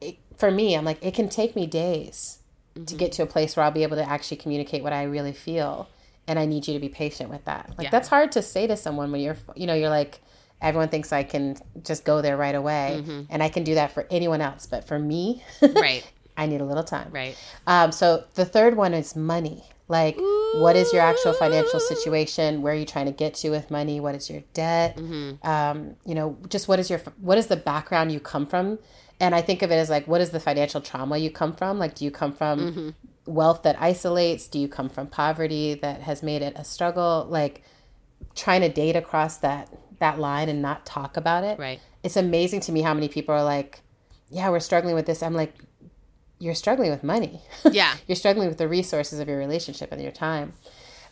it, for me, I'm like it can take me days to get to a place where I'll be able to actually communicate what I really feel, and I need you to be patient with that. Like Yeah. that's hard to say to someone when you're you know you're like everyone thinks I can just go there right away, and I can do that for anyone else, but for me, Right, I need a little time. right. Um, so the third one is money. Like, what is your actual financial situation? Where are you trying to get to with money? What is your debt? Um, you know, just what is your what is the background you come from? And I think of it as like, what is the financial trauma you come from? Like, do you come from wealth that isolates? Do you come from poverty that has made it a struggle? Like, trying to date across that that line and not talk about it. Right. It's amazing to me how many people are like, "Yeah, we're struggling with this." I'm like, "You're struggling with money." Yeah. you're struggling with the resources of your relationship and your time.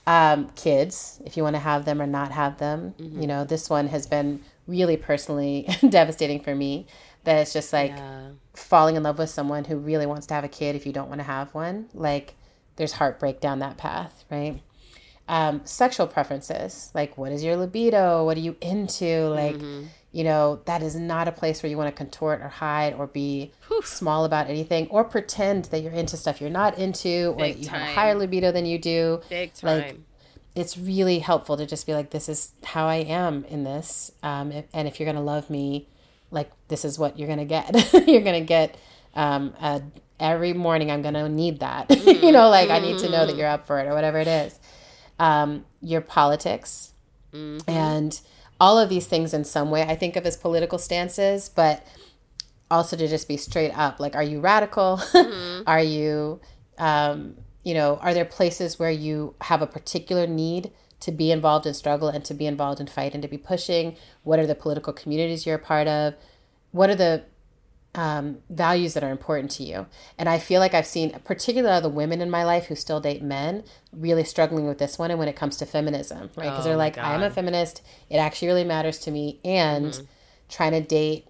Um, kids, if you want to have them or not have them, you know, this one has been really personally devastating for me. That it's just like Yeah. falling in love with someone who really wants to have a kid if you don't want to have one. Like, there's heartbreak down that path, right? Um, sexual preferences, like what is your libido? What are you into? Like, you know, that is not a place where you want to contort or hide or be small about anything or pretend that you're into stuff you're not into or that you have a higher libido than you do. Big time. Like, it's really helpful to just be like, this is how I am in this. Um, if, and if you're going to love me, like, this is what you're to get. you're to get um, a, every morning, I'm to need that. you know, like, I need to know that you're up for it or whatever it is. Um, your politics and all of these things in some way I think of as political stances, but also to just be straight up like are you radical are you um, you know are there places where you have a particular need to be involved in struggle and to be involved in fight and to be pushing what are the political communities you're a part of what are the um, values that are important to you and i feel like i've seen particularly the women in my life who still date men really struggling with this one and when it comes to feminism right because Oh they're like i'm a feminist it actually really matters to me and Mm-hmm. trying to date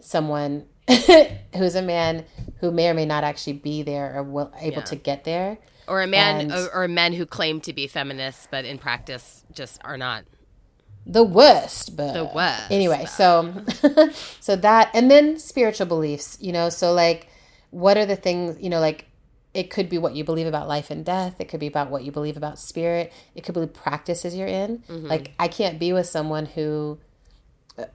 someone who's a man who may or may not actually be there or will, able Yeah. to get there. Or a man, and- or, or men who claim to be feminists, but in practice just are not. The worst, but The worst, Anyway, so so that and then spiritual beliefs, you know, so like what are the things, you know, like it could be what you believe about life and death. It could be about what you believe about spirit. It could be practices you're in. Mm-hmm. Like I can't be with someone who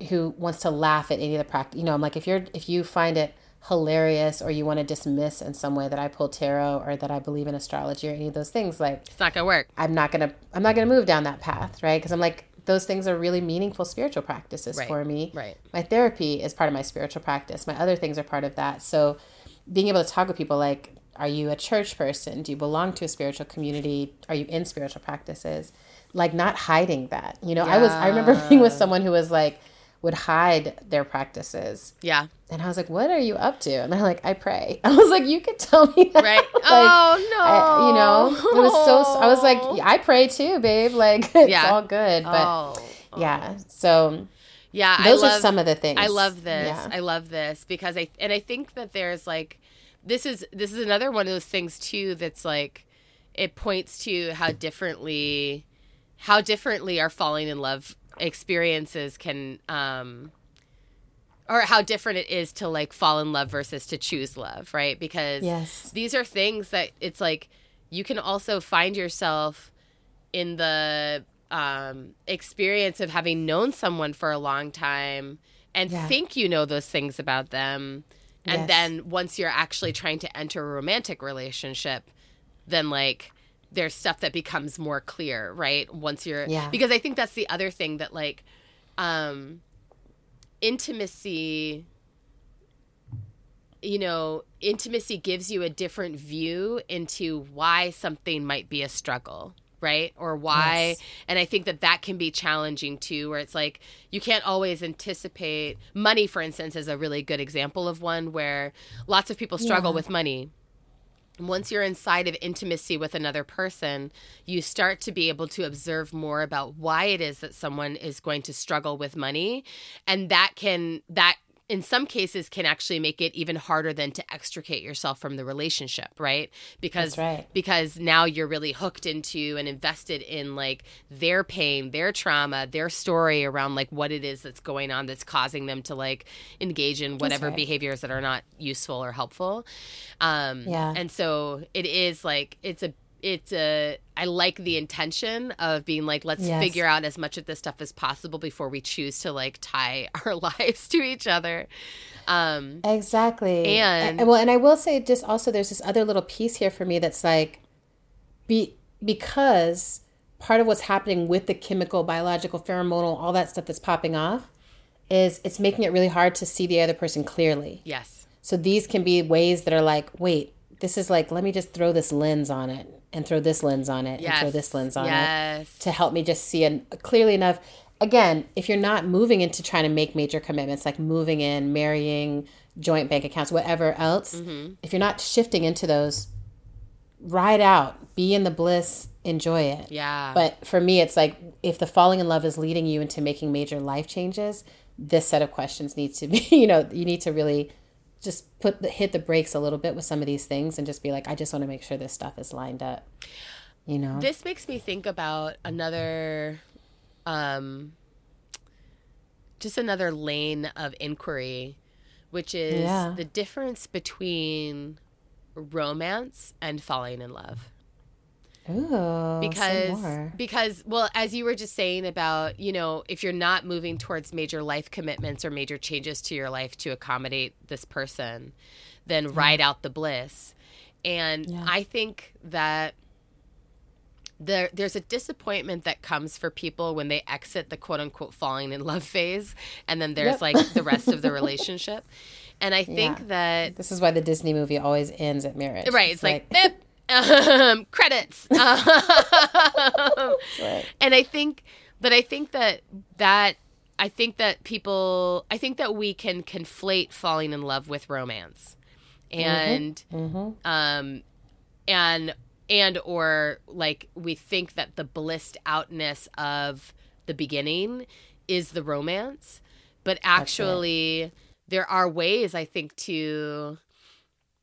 who wants to laugh at any of the practice. You know, I'm like if you're if you find it hilarious or you want to dismiss in some way that I pull tarot or that I believe in astrology or any of those things, like It's not gonna work. I'm not gonna I'm not gonna move down that path, right? Because I'm like those things are really meaningful spiritual practices Right, for me. right. My therapy is part of my spiritual practice. My other things are part of that. So being able to talk with people like, are you a church person? Do you belong to a spiritual community? Are you in spiritual practices? Like not hiding that. You know, I was I remember being with someone who was like would hide their practices. Yeah. And I was like, "What are you up to?" And they're like, "I pray." I was like, "You could tell me that." Right. Like, oh no. I- you know, it was so. I was like, I pray too, babe. Like it's Yeah. all good, but oh. yeah. So Yeah. those I love, are some of the things. I love this. Yeah. I love this because I and I think that there's like this is this is another one of those things too that's like it points to how differently how differently our falling in love experiences can um or how different it is to like fall in love versus to choose love, right? Because Yes. these are things that it's like you can also find yourself in the um, experience of having known someone for a long time and Yeah. think you know those things about them. And Yes. then once you're actually trying to enter a romantic relationship, then like there's stuff that becomes more clear, right? Once you're Yeah. because I think that's the other thing that like um intimacy you know, intimacy gives you a different view into why something might be a struggle, right? Or why. Yes. And I think that that can be challenging too, where it's like you can't always anticipate. Money, for instance, is a really good example of one where lots of people struggle Yeah. with money. Once you're inside of intimacy with another person, you start to be able to observe more about why it is that someone is going to struggle with money. And that can, that in some cases can actually make it even harder than to extricate yourself from the relationship, right? Because right. because now you're really hooked into and invested in like their pain, their trauma, their story around like what it is that's going on that's causing them to like engage in whatever right. behaviors that are not useful or helpful. Um Yeah. and so it is like it's a it's a I like the intention of being like let's Yes. figure out as much of this stuff as possible before we choose to like tie our lives to each other. Um Exactly. And- A- well, and I will say just also there's this other little piece here for me that's like be because part of what's happening with the chemical, biological, pheromonal, all that stuff that's popping off is it's making it really hard to see the other person clearly. yes. So these can be ways that are like, wait, this is like let me just throw this lens on it and throw this lens on it Yes. and throw this lens on it to help me just see it clearly enough. Again, if you're not moving into trying to make major commitments, like moving in, marrying, joint bank accounts, whatever else, Mm-hmm. if you're not shifting into those, ride out, be in the bliss, enjoy it. Yeah. But for me, it's like if the falling in love is leading you into making major life changes, this set of questions needs to be, you know, you need to really just put the, hit the brakes a little bit with some of these things and just be like, I just want to make sure this stuff is lined up. You know? This makes me think about another, um, just another lane of inquiry, which is Yeah. the difference between romance and falling in love. Ooh, Because, because, well, as you were just saying about, you know, if you're not moving towards major life commitments or major changes to your life to accommodate this person, then ride out the bliss. And Yeah. I think that there there's a disappointment that comes for people when they exit the quote unquote falling in love phase and then there's Yep. like the rest of the relationship. And I think Yeah. that This is why the Disney movie always ends at marriage. right, it's, like, "Beep, um, credits. Um, right. and I think but I think that that I think that people I think that we can conflate falling in love with romance. And Mhm. um and and or like we think that the blissed outness of the beginning is the romance but actually there are ways i think to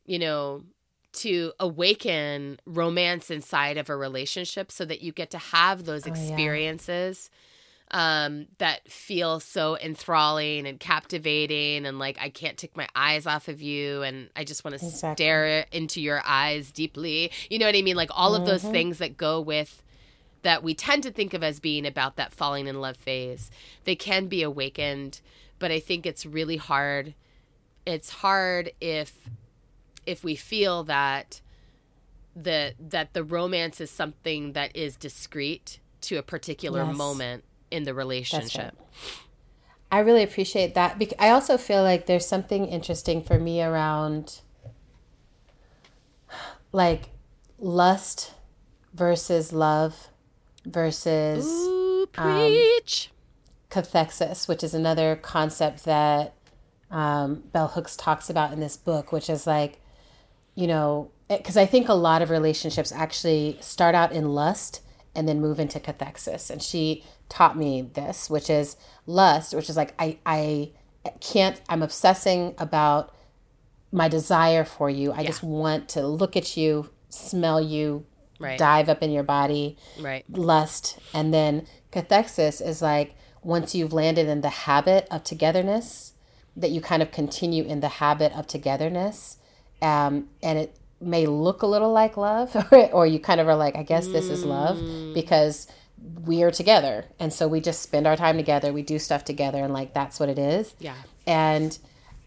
you know to awaken romance inside of a relationship so that you get to have those Oh, yeah. experiences um, that feel so enthralling and captivating and like I can't take my eyes off of you and I just want to Exactly. stare into your eyes deeply. You know what I mean? Like all of those Mhm. things that go with that we tend to think of as being about that falling in love phase. They can be awakened, but I think it's really hard. It's hard if if we feel that the that the romance is something that is discrete to a particular Yes. moment in the relationship. I really appreciate that. I also feel like there's something interesting for me around like lust versus love versus Ooh, Um, preach. cathexis, which is another concept that um, Bell Hooks talks about in this book, which is like, you know, because I think a lot of relationships actually start out in lust and then move into cathexis. And she taught me this, which is lust, which is like, I, I can't, I'm obsessing about my desire for you. I just want to look at you, smell you, Right. dive up in your body right. lust and then cathexis is like once you've landed in the habit of togetherness that you kind of continue in the habit of togetherness um, and it may look a little like love, or, or you kind of are like, I guess this is love because we are together. And so we just spend our time together, we do stuff together, and like that's what it is. Yeah. And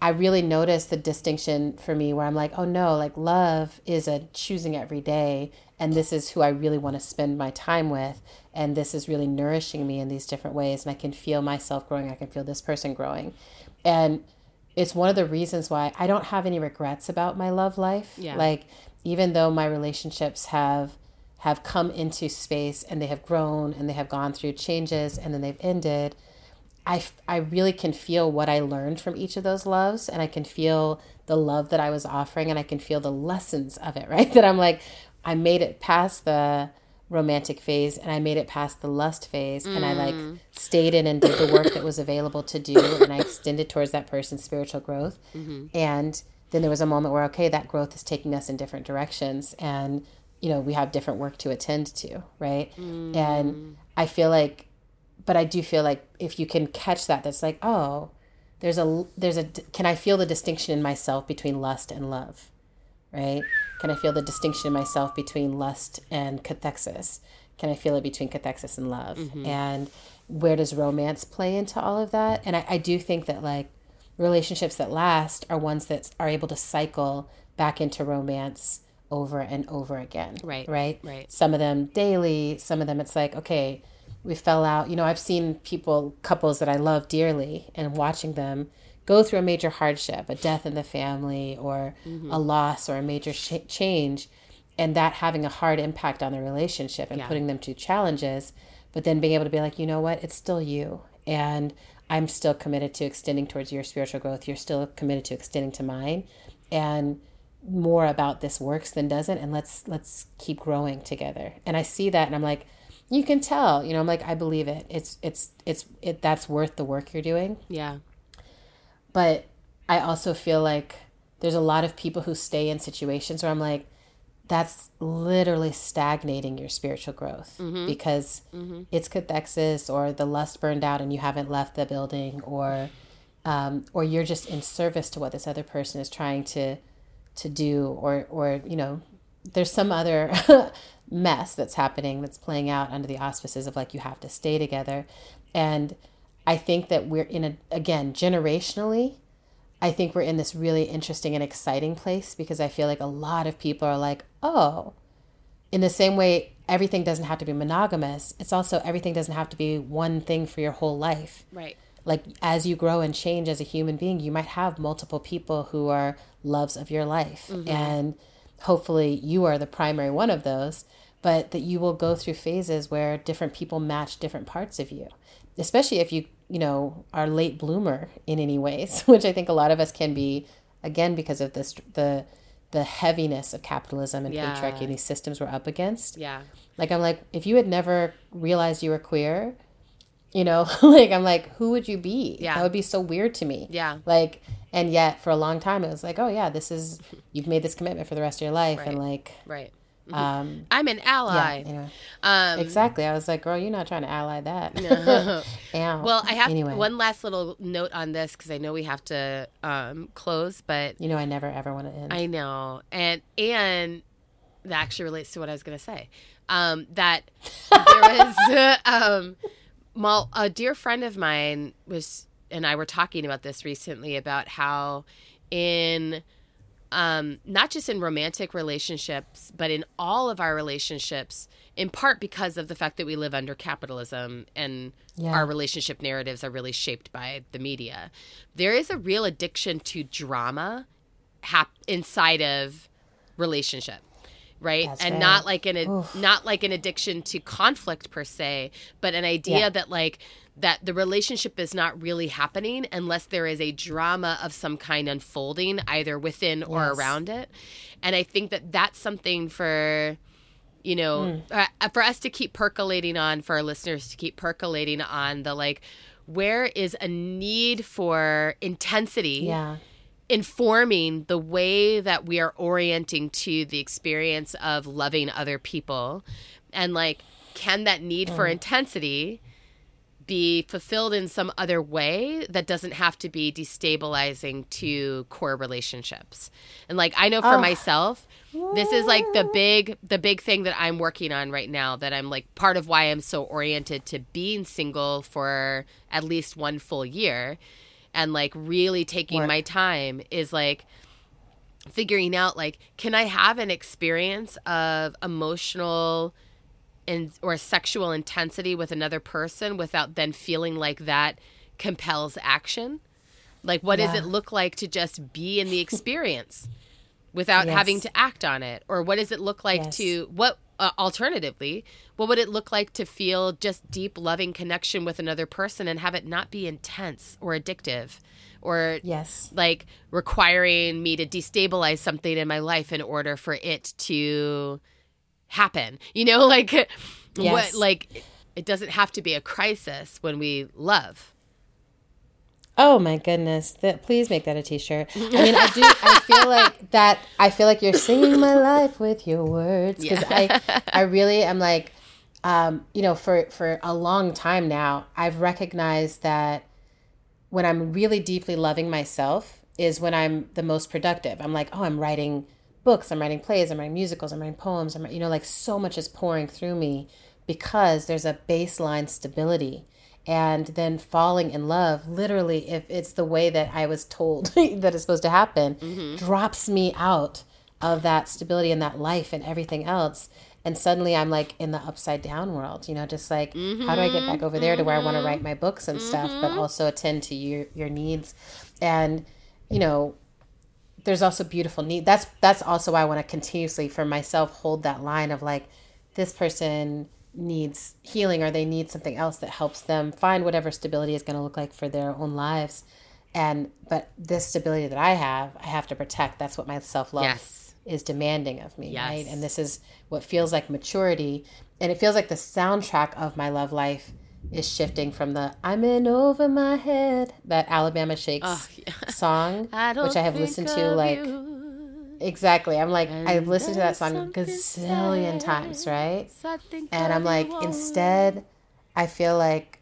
I really noticed the distinction for me where I'm like, oh no, like love is a choosing every day. And this is who I really want to spend my time with. And this is really nourishing me in these different ways. And I can feel myself growing. I can feel this person growing. And it's one of the reasons why I don't have any regrets about my love life. Yeah. Like, even though my relationships have have come into space and they have grown and they have gone through changes and then they've ended I, I really can feel what I learned from each of those loves and I can feel the love that I was offering and I can feel the lessons of it, right? That I'm like, I made it past the romantic phase and I made it past the lust phase and I like mm. stayed in and did the work that was available to do and I extended towards that person's spiritual growth. Mm-hmm. And then there was a moment where, okay, that growth is taking us in different directions and, you know, we have different work to attend to, right? And mm. I feel like but I do feel like if you can catch that, that's like, oh, there's a there's a can I feel the distinction in myself between lust and love, right? Can I feel the distinction in myself between lust and cathexis? Can I feel it between cathexis and love? Mm-hmm. And where does romance play into all of that? And I, I do think that like relationships that last are ones that are able to cycle back into romance over and over again. Right, Right. right. Some of them daily. Some of them it's like okay we fell out. You know, I've seen people, couples that I love dearly, and watching them go through a major hardship, a death in the family, or a mm-hmm. loss, or a major sh- change, and that having a hard impact on the relationship and Yeah. putting them to challenges, but then being able to be like, you know what, it's still you. And I'm still committed to extending towards your spiritual growth. You're still committed to extending to mine. And more about this works than doesn't and let's let's keep growing together and i see that and i'm like you can tell you know i'm like i believe it it's it's it's it that's worth the work you're doing Yeah. But i also feel like there's a lot of people who stay in situations where i'm like that's literally stagnating your spiritual growth because it's cathexis or the lust burned out and you haven't left the building or um, or you're just in service to what this other person is trying to to do or or you know there's some other mess that's happening that's playing out under the auspices of like you have to stay together. And i think that we're in a again generationally i think we're in this really interesting and exciting place because i feel like a lot of people are like oh in the same way everything doesn't have to be monogamous it's also everything doesn't have to be one thing for your whole life. Right. like as you grow and change as a human being you might have multiple people who are loves of your life. Mm-hmm. And hopefully you are the primary one of those but that you will go through phases where different people match different parts of you especially if you you know are late bloomer in any ways which i think a lot of us can be again because of this the the heaviness of capitalism and Yeah. patriarchy and these systems we're up against Yeah. like I'm like, if you had never realized you were queer, you know, like I'm like, who would you be? Yeah. That would be so weird to me. Yeah. Like, and yet for a long time it was like, oh yeah, this is you've made this commitment for the rest of your life, and like, Right. Um, I'm an yeah, ally. anyway, Um, exactly. I was like, girl, you're not trying to ally that. Ow. well, I have anyway. one last little note on this because I know we have to um, close, but You know, I never ever want to end. I know, and and that actually relates to what I was going to say. Um, that there was um, well, a dear friend of mine was, and I were talking about this recently about how in um, not just in romantic relationships, but in all of our relationships, in part because of the fact that we live under capitalism and Yeah. our relationship narratives are really shaped by the media. There is a real addiction to drama hap- inside of relationship right That's and right. not like an Oof. not like an addiction to conflict per se but an idea Yeah. that like that the relationship is not really happening unless there is a drama of some kind unfolding either within or Yes. around it and i think that that's something for you know Hmm. uh, for us to keep percolating on for our listeners to keep percolating on the like where is a need for intensity yeah. Informing the way that we are orienting to the experience of loving other people. And like can that need for mm. intensity be fulfilled in some other way that doesn't have to be destabilizing to core relationships? And like i know for Oh. myself this is like the big the big thing that I'm working on right now that I'm like part of why I'm so oriented to being single for at least one full year and like really taking Work. my time is like figuring out like can I have an experience of emotional and or sexual intensity with another person without then feeling like that compels action? Like what does it look like to just be in the experience without Yes. having to act on it? Or what does it look like Yes. to what uh, alternatively, what would it look like to feel just deep loving connection with another person and have it not be intense or addictive or Yes. like requiring me to destabilize something in my life in order for it to happen. You know, like Yes. what like it doesn't have to be a crisis when we love. Oh my goodness! That please make that a T-shirt. I mean, I do. I feel like that. I feel like you're singing my life with your words because I, I really am like, um, you know, for for a long time now, I've recognized that when I'm really deeply loving myself is when I'm the most productive. I'm like, oh, I'm writing books, I'm writing plays, I'm writing musicals, I'm writing poems. I'm, you know, like so much is pouring through me because there's a baseline stability. And then falling in love, literally, if it's the way that I was told that it's supposed to happen, mm-hmm. drops me out of that stability and that life and everything else. And suddenly I'm like in the upside down world, you know, just like how do I get back mm-hmm. over there to where I want to mm-hmm. write my books and stuff, but also attend to your your needs. And, you know, there's also beautiful need. That's that's also why I want to continuously for myself hold that line of like this person needs healing or they need something else that helps them find whatever stability is going to look like for their own lives. And but this stability that I have, I have to protect. That's what my self-love Yes. is demanding of me, Yes. right? And this is what feels like maturity and it feels like the soundtrack of my love life is shifting from the I'm in over my head that Alabama Shakes Oh, yeah. song I which I have listened to like you. Exactly. I'm like I've listened to that song a gazillion times, right? So I think And I'm like, instead, I feel like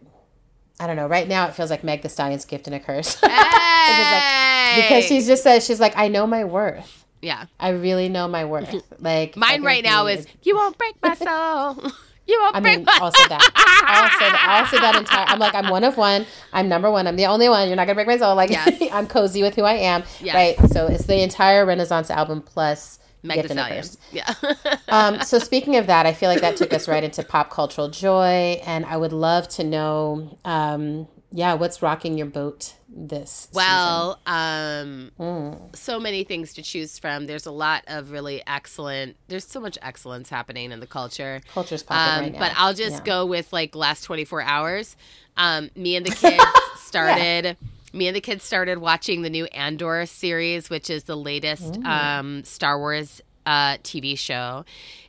I don't know. Right now, it feels like Meg Thee Stallion's gift and a curse Hey! because she just says she's like, I know my worth. yeah. I really know my worth. Like Mine right now is you won't break my soul. You won't I mean, my also that, also that, also that entire. I'm like, I'm one of one. I'm number one. I'm the only one. You're not gonna break my soul. Like, Yes. I'm cozy with who I am. Yes. Right. So it's the entire Renaissance album plus Meg Gift the and a Stallion. Curse. Yeah. Um, so speaking of that, I feel like that took us right into pop cultural joy, and I would love to know, um, yeah, what's rocking your boat this well, um, Mm. so many things to choose from. There's a lot of really excellent. There's so much excellence happening in the culture. culture's popping Um, right now. But I'll just Yeah. go with like last 24 hours. Um, me and the kids started. Me and the kids started watching the new Andor series, which is the latest um, Star Wars uh, TV show,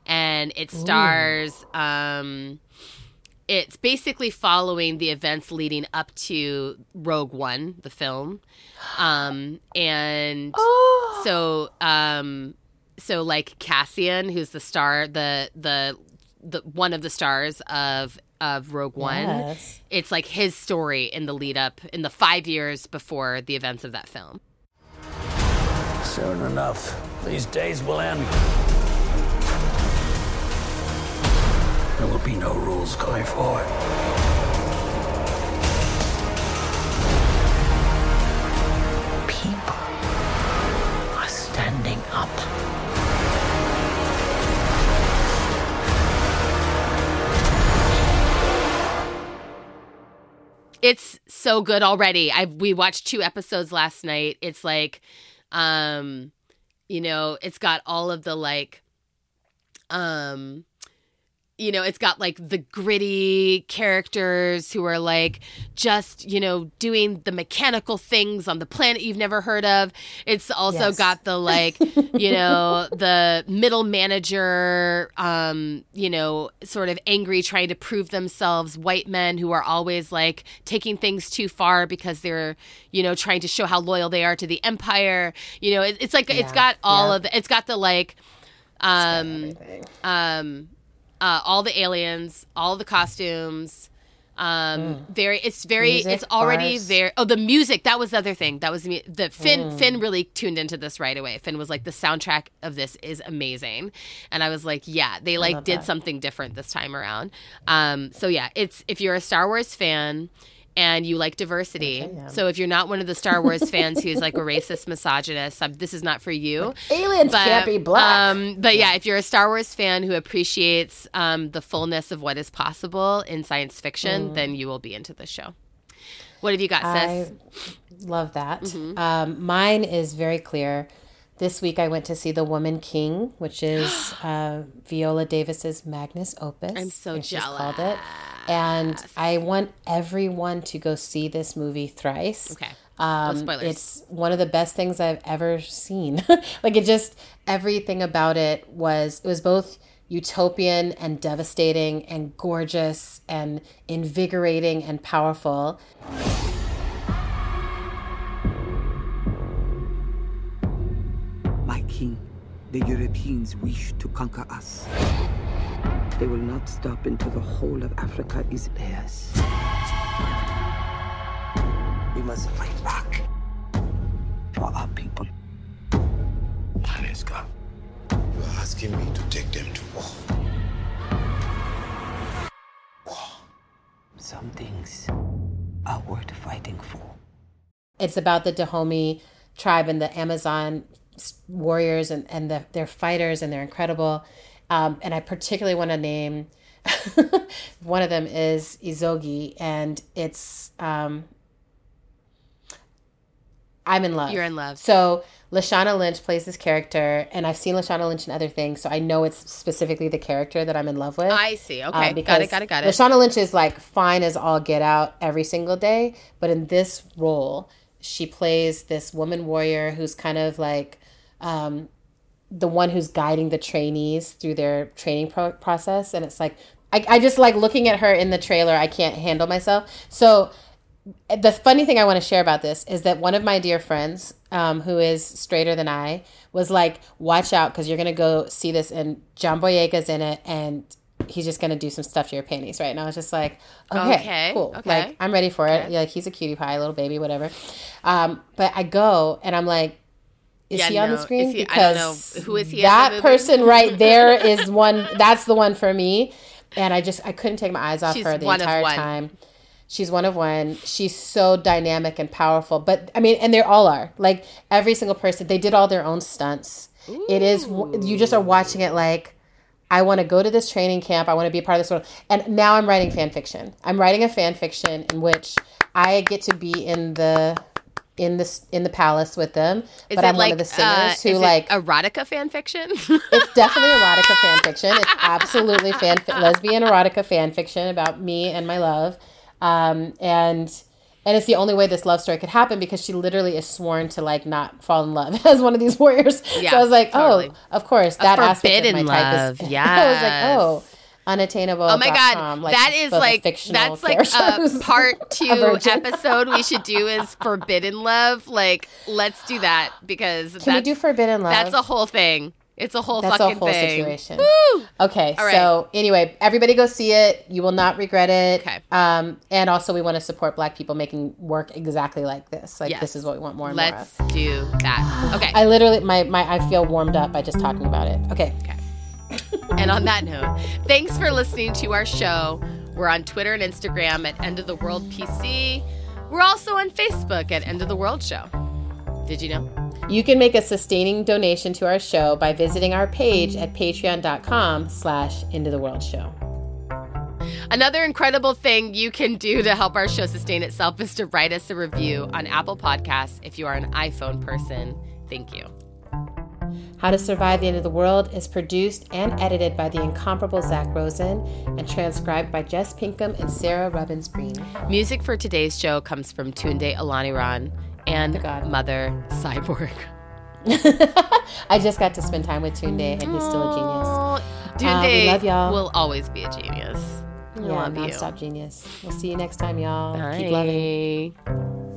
and it stars. Um, it's basically following the events leading up to Rogue One, the film, um, and Oh, so um so like Cassian who's the star the the the one of the stars of of Rogue One yes. it's like his story in the lead up in the 5 years before the events of that film Soon enough, these days will end. There will be no rules going forward. People are standing up. it's so good already I we watched two episodes last night it's like um you know it's got all of the like um you know, it's got like the gritty characters who are like just, you know, doing the mechanical things on the planet you've never heard of. It's also Yes. got the like, you know, the middle manager, um, you know, sort of angry, trying to prove themselves, white men who are always like taking things too far because they're, you know, trying to show how loyal they are to the empire. You know, it, it's like, it's got all yeah. of the, it's got the like, um, um, uh, all the aliens, all the costumes, Um, very, it's very, Music, it's already bars. very. Oh, the music. That was the other thing. That was the, the Finn. Finn really tuned into this right away. Finn was like, the soundtrack of this is amazing, and I was like, yeah, they like did that. something different this time around. Um, so yeah, it's if you're a Star Wars fan. And you like diversity. Which I am. So if you're not one of the Star Wars fans who's like a racist misogynist, um, this is not for you. Aliens can't be black. Um, but yeah, if you're a Star Wars fan who appreciates um, the fullness of what is possible in science fiction, then you will be into this show. What have you got, sis? I love that. Mm-hmm. Um, mine is very clear. This week I went to see The Woman King, which is uh, Viola Davis's magnus opus. I'm so as she's called it. And I want everyone to go see this movie thrice. Okay. Um, no spoilers. It's one of the best things I've ever seen. like it just everything about it was it was both utopian and devastating and gorgeous and invigorating and powerful. My king, the Europeans wish to conquer us. They will not stop until the whole of Africa is theirs. We must fight back for our people. Nanisca, you're asking me to take them to war. Some things are worth fighting for. It's about the Dahomey tribe and the Amazon warriors and, and the, they're fighters and they're incredible. Um, and I particularly want to name one of them is Izogie, and it's um, I'm in love. You're in love. So Lashana Lynch plays this character, and I've seen Lashana Lynch in other things, so I know it's specifically the character that I'm in love with. I see. Um, Okay. got because it. Got it. Got it. Lashana Lynch is like fine as all get out every single day, but in this role, she plays this woman warrior who's kind of like um, the one who's guiding the trainees through their training pro- process, and it's like I, I just like looking at her in the trailer. I can't handle myself. So the funny thing I want to share about this is that one of my dear friends, um, who is straighter than I, was like, "Watch out, because you're gonna go see this, and John Boyega's in it, and he's just gonna do some stuff to your panties, right?" now I was just like, "Okay, Okay, cool, okay. like I'm ready for it. Yeah, like he's a cutie pie, little baby, whatever." Um, but I go and I'm like. Is Yeah, he on the screen? He- I don't know. Who is he That person right there is one. That's the one for me. And I just I couldn't take my eyes off She's her the entire time. She's one of one. She's so dynamic and powerful. But I mean, and they all are. Like every single person, they did all their own stunts. It is you just are watching it like I want to go to this training camp. I want to be a part of this world. And now I'm writing fan fiction. I'm writing a fan fiction in which I get to be in the in this in the palace with them. Is but I'm like one of the uh, singers who is it like erotica fan fiction? it's definitely erotica fan fiction. It's absolutely fan lesbian erotica fan fiction about me and my love, um, and and it's the only way this love story could happen because she literally is sworn to like not fall in love as one of these warriors. Yeah, so I was like, totally. oh, of course, that aspect of my forbidden type love, is. I was like, oh. Unattainable. Oh my god, that is like that's like a part two virgin. episode we should do is forbidden love. Like, let's do that because Can that's, we do forbidden love? that's a whole thing. It's a whole That's a whole thing. situation. Woo! Okay, right. so anyway, everybody go see it. You will not regret it. Okay. Um, and also we want to support Black people making work exactly like this. Like Yes. this is what we want more and more Let's do that. Okay. I literally my my I feel warmed up by just talking about it. Okay. And on that note, thanks for listening to our show. We're on Twitter and Instagram at End of the World PC. We're also on Facebook at End of the World Show. Did you know? You can make a sustaining donation to our show by visiting our page at patreon.com slash end of the world show. Another incredible thing you can do to help our show sustain itself is to write us a review on Apple Podcasts if you are an iPhone person. Thank you. How to Survive the End of the World is produced and edited by the incomparable Zach Rosen and transcribed by Jess Pinkham and Sarah Robbins Green. Music for today's show comes from Tunde Olaniran and. Mother Cyborg. I just got to spend time with Tunde and he's still a genius. Oh, we Tunde love y'all. will always be a genius. I Yeah, love you. nonstop genius. We'll see you next time, y'all. Keep loving. Bye.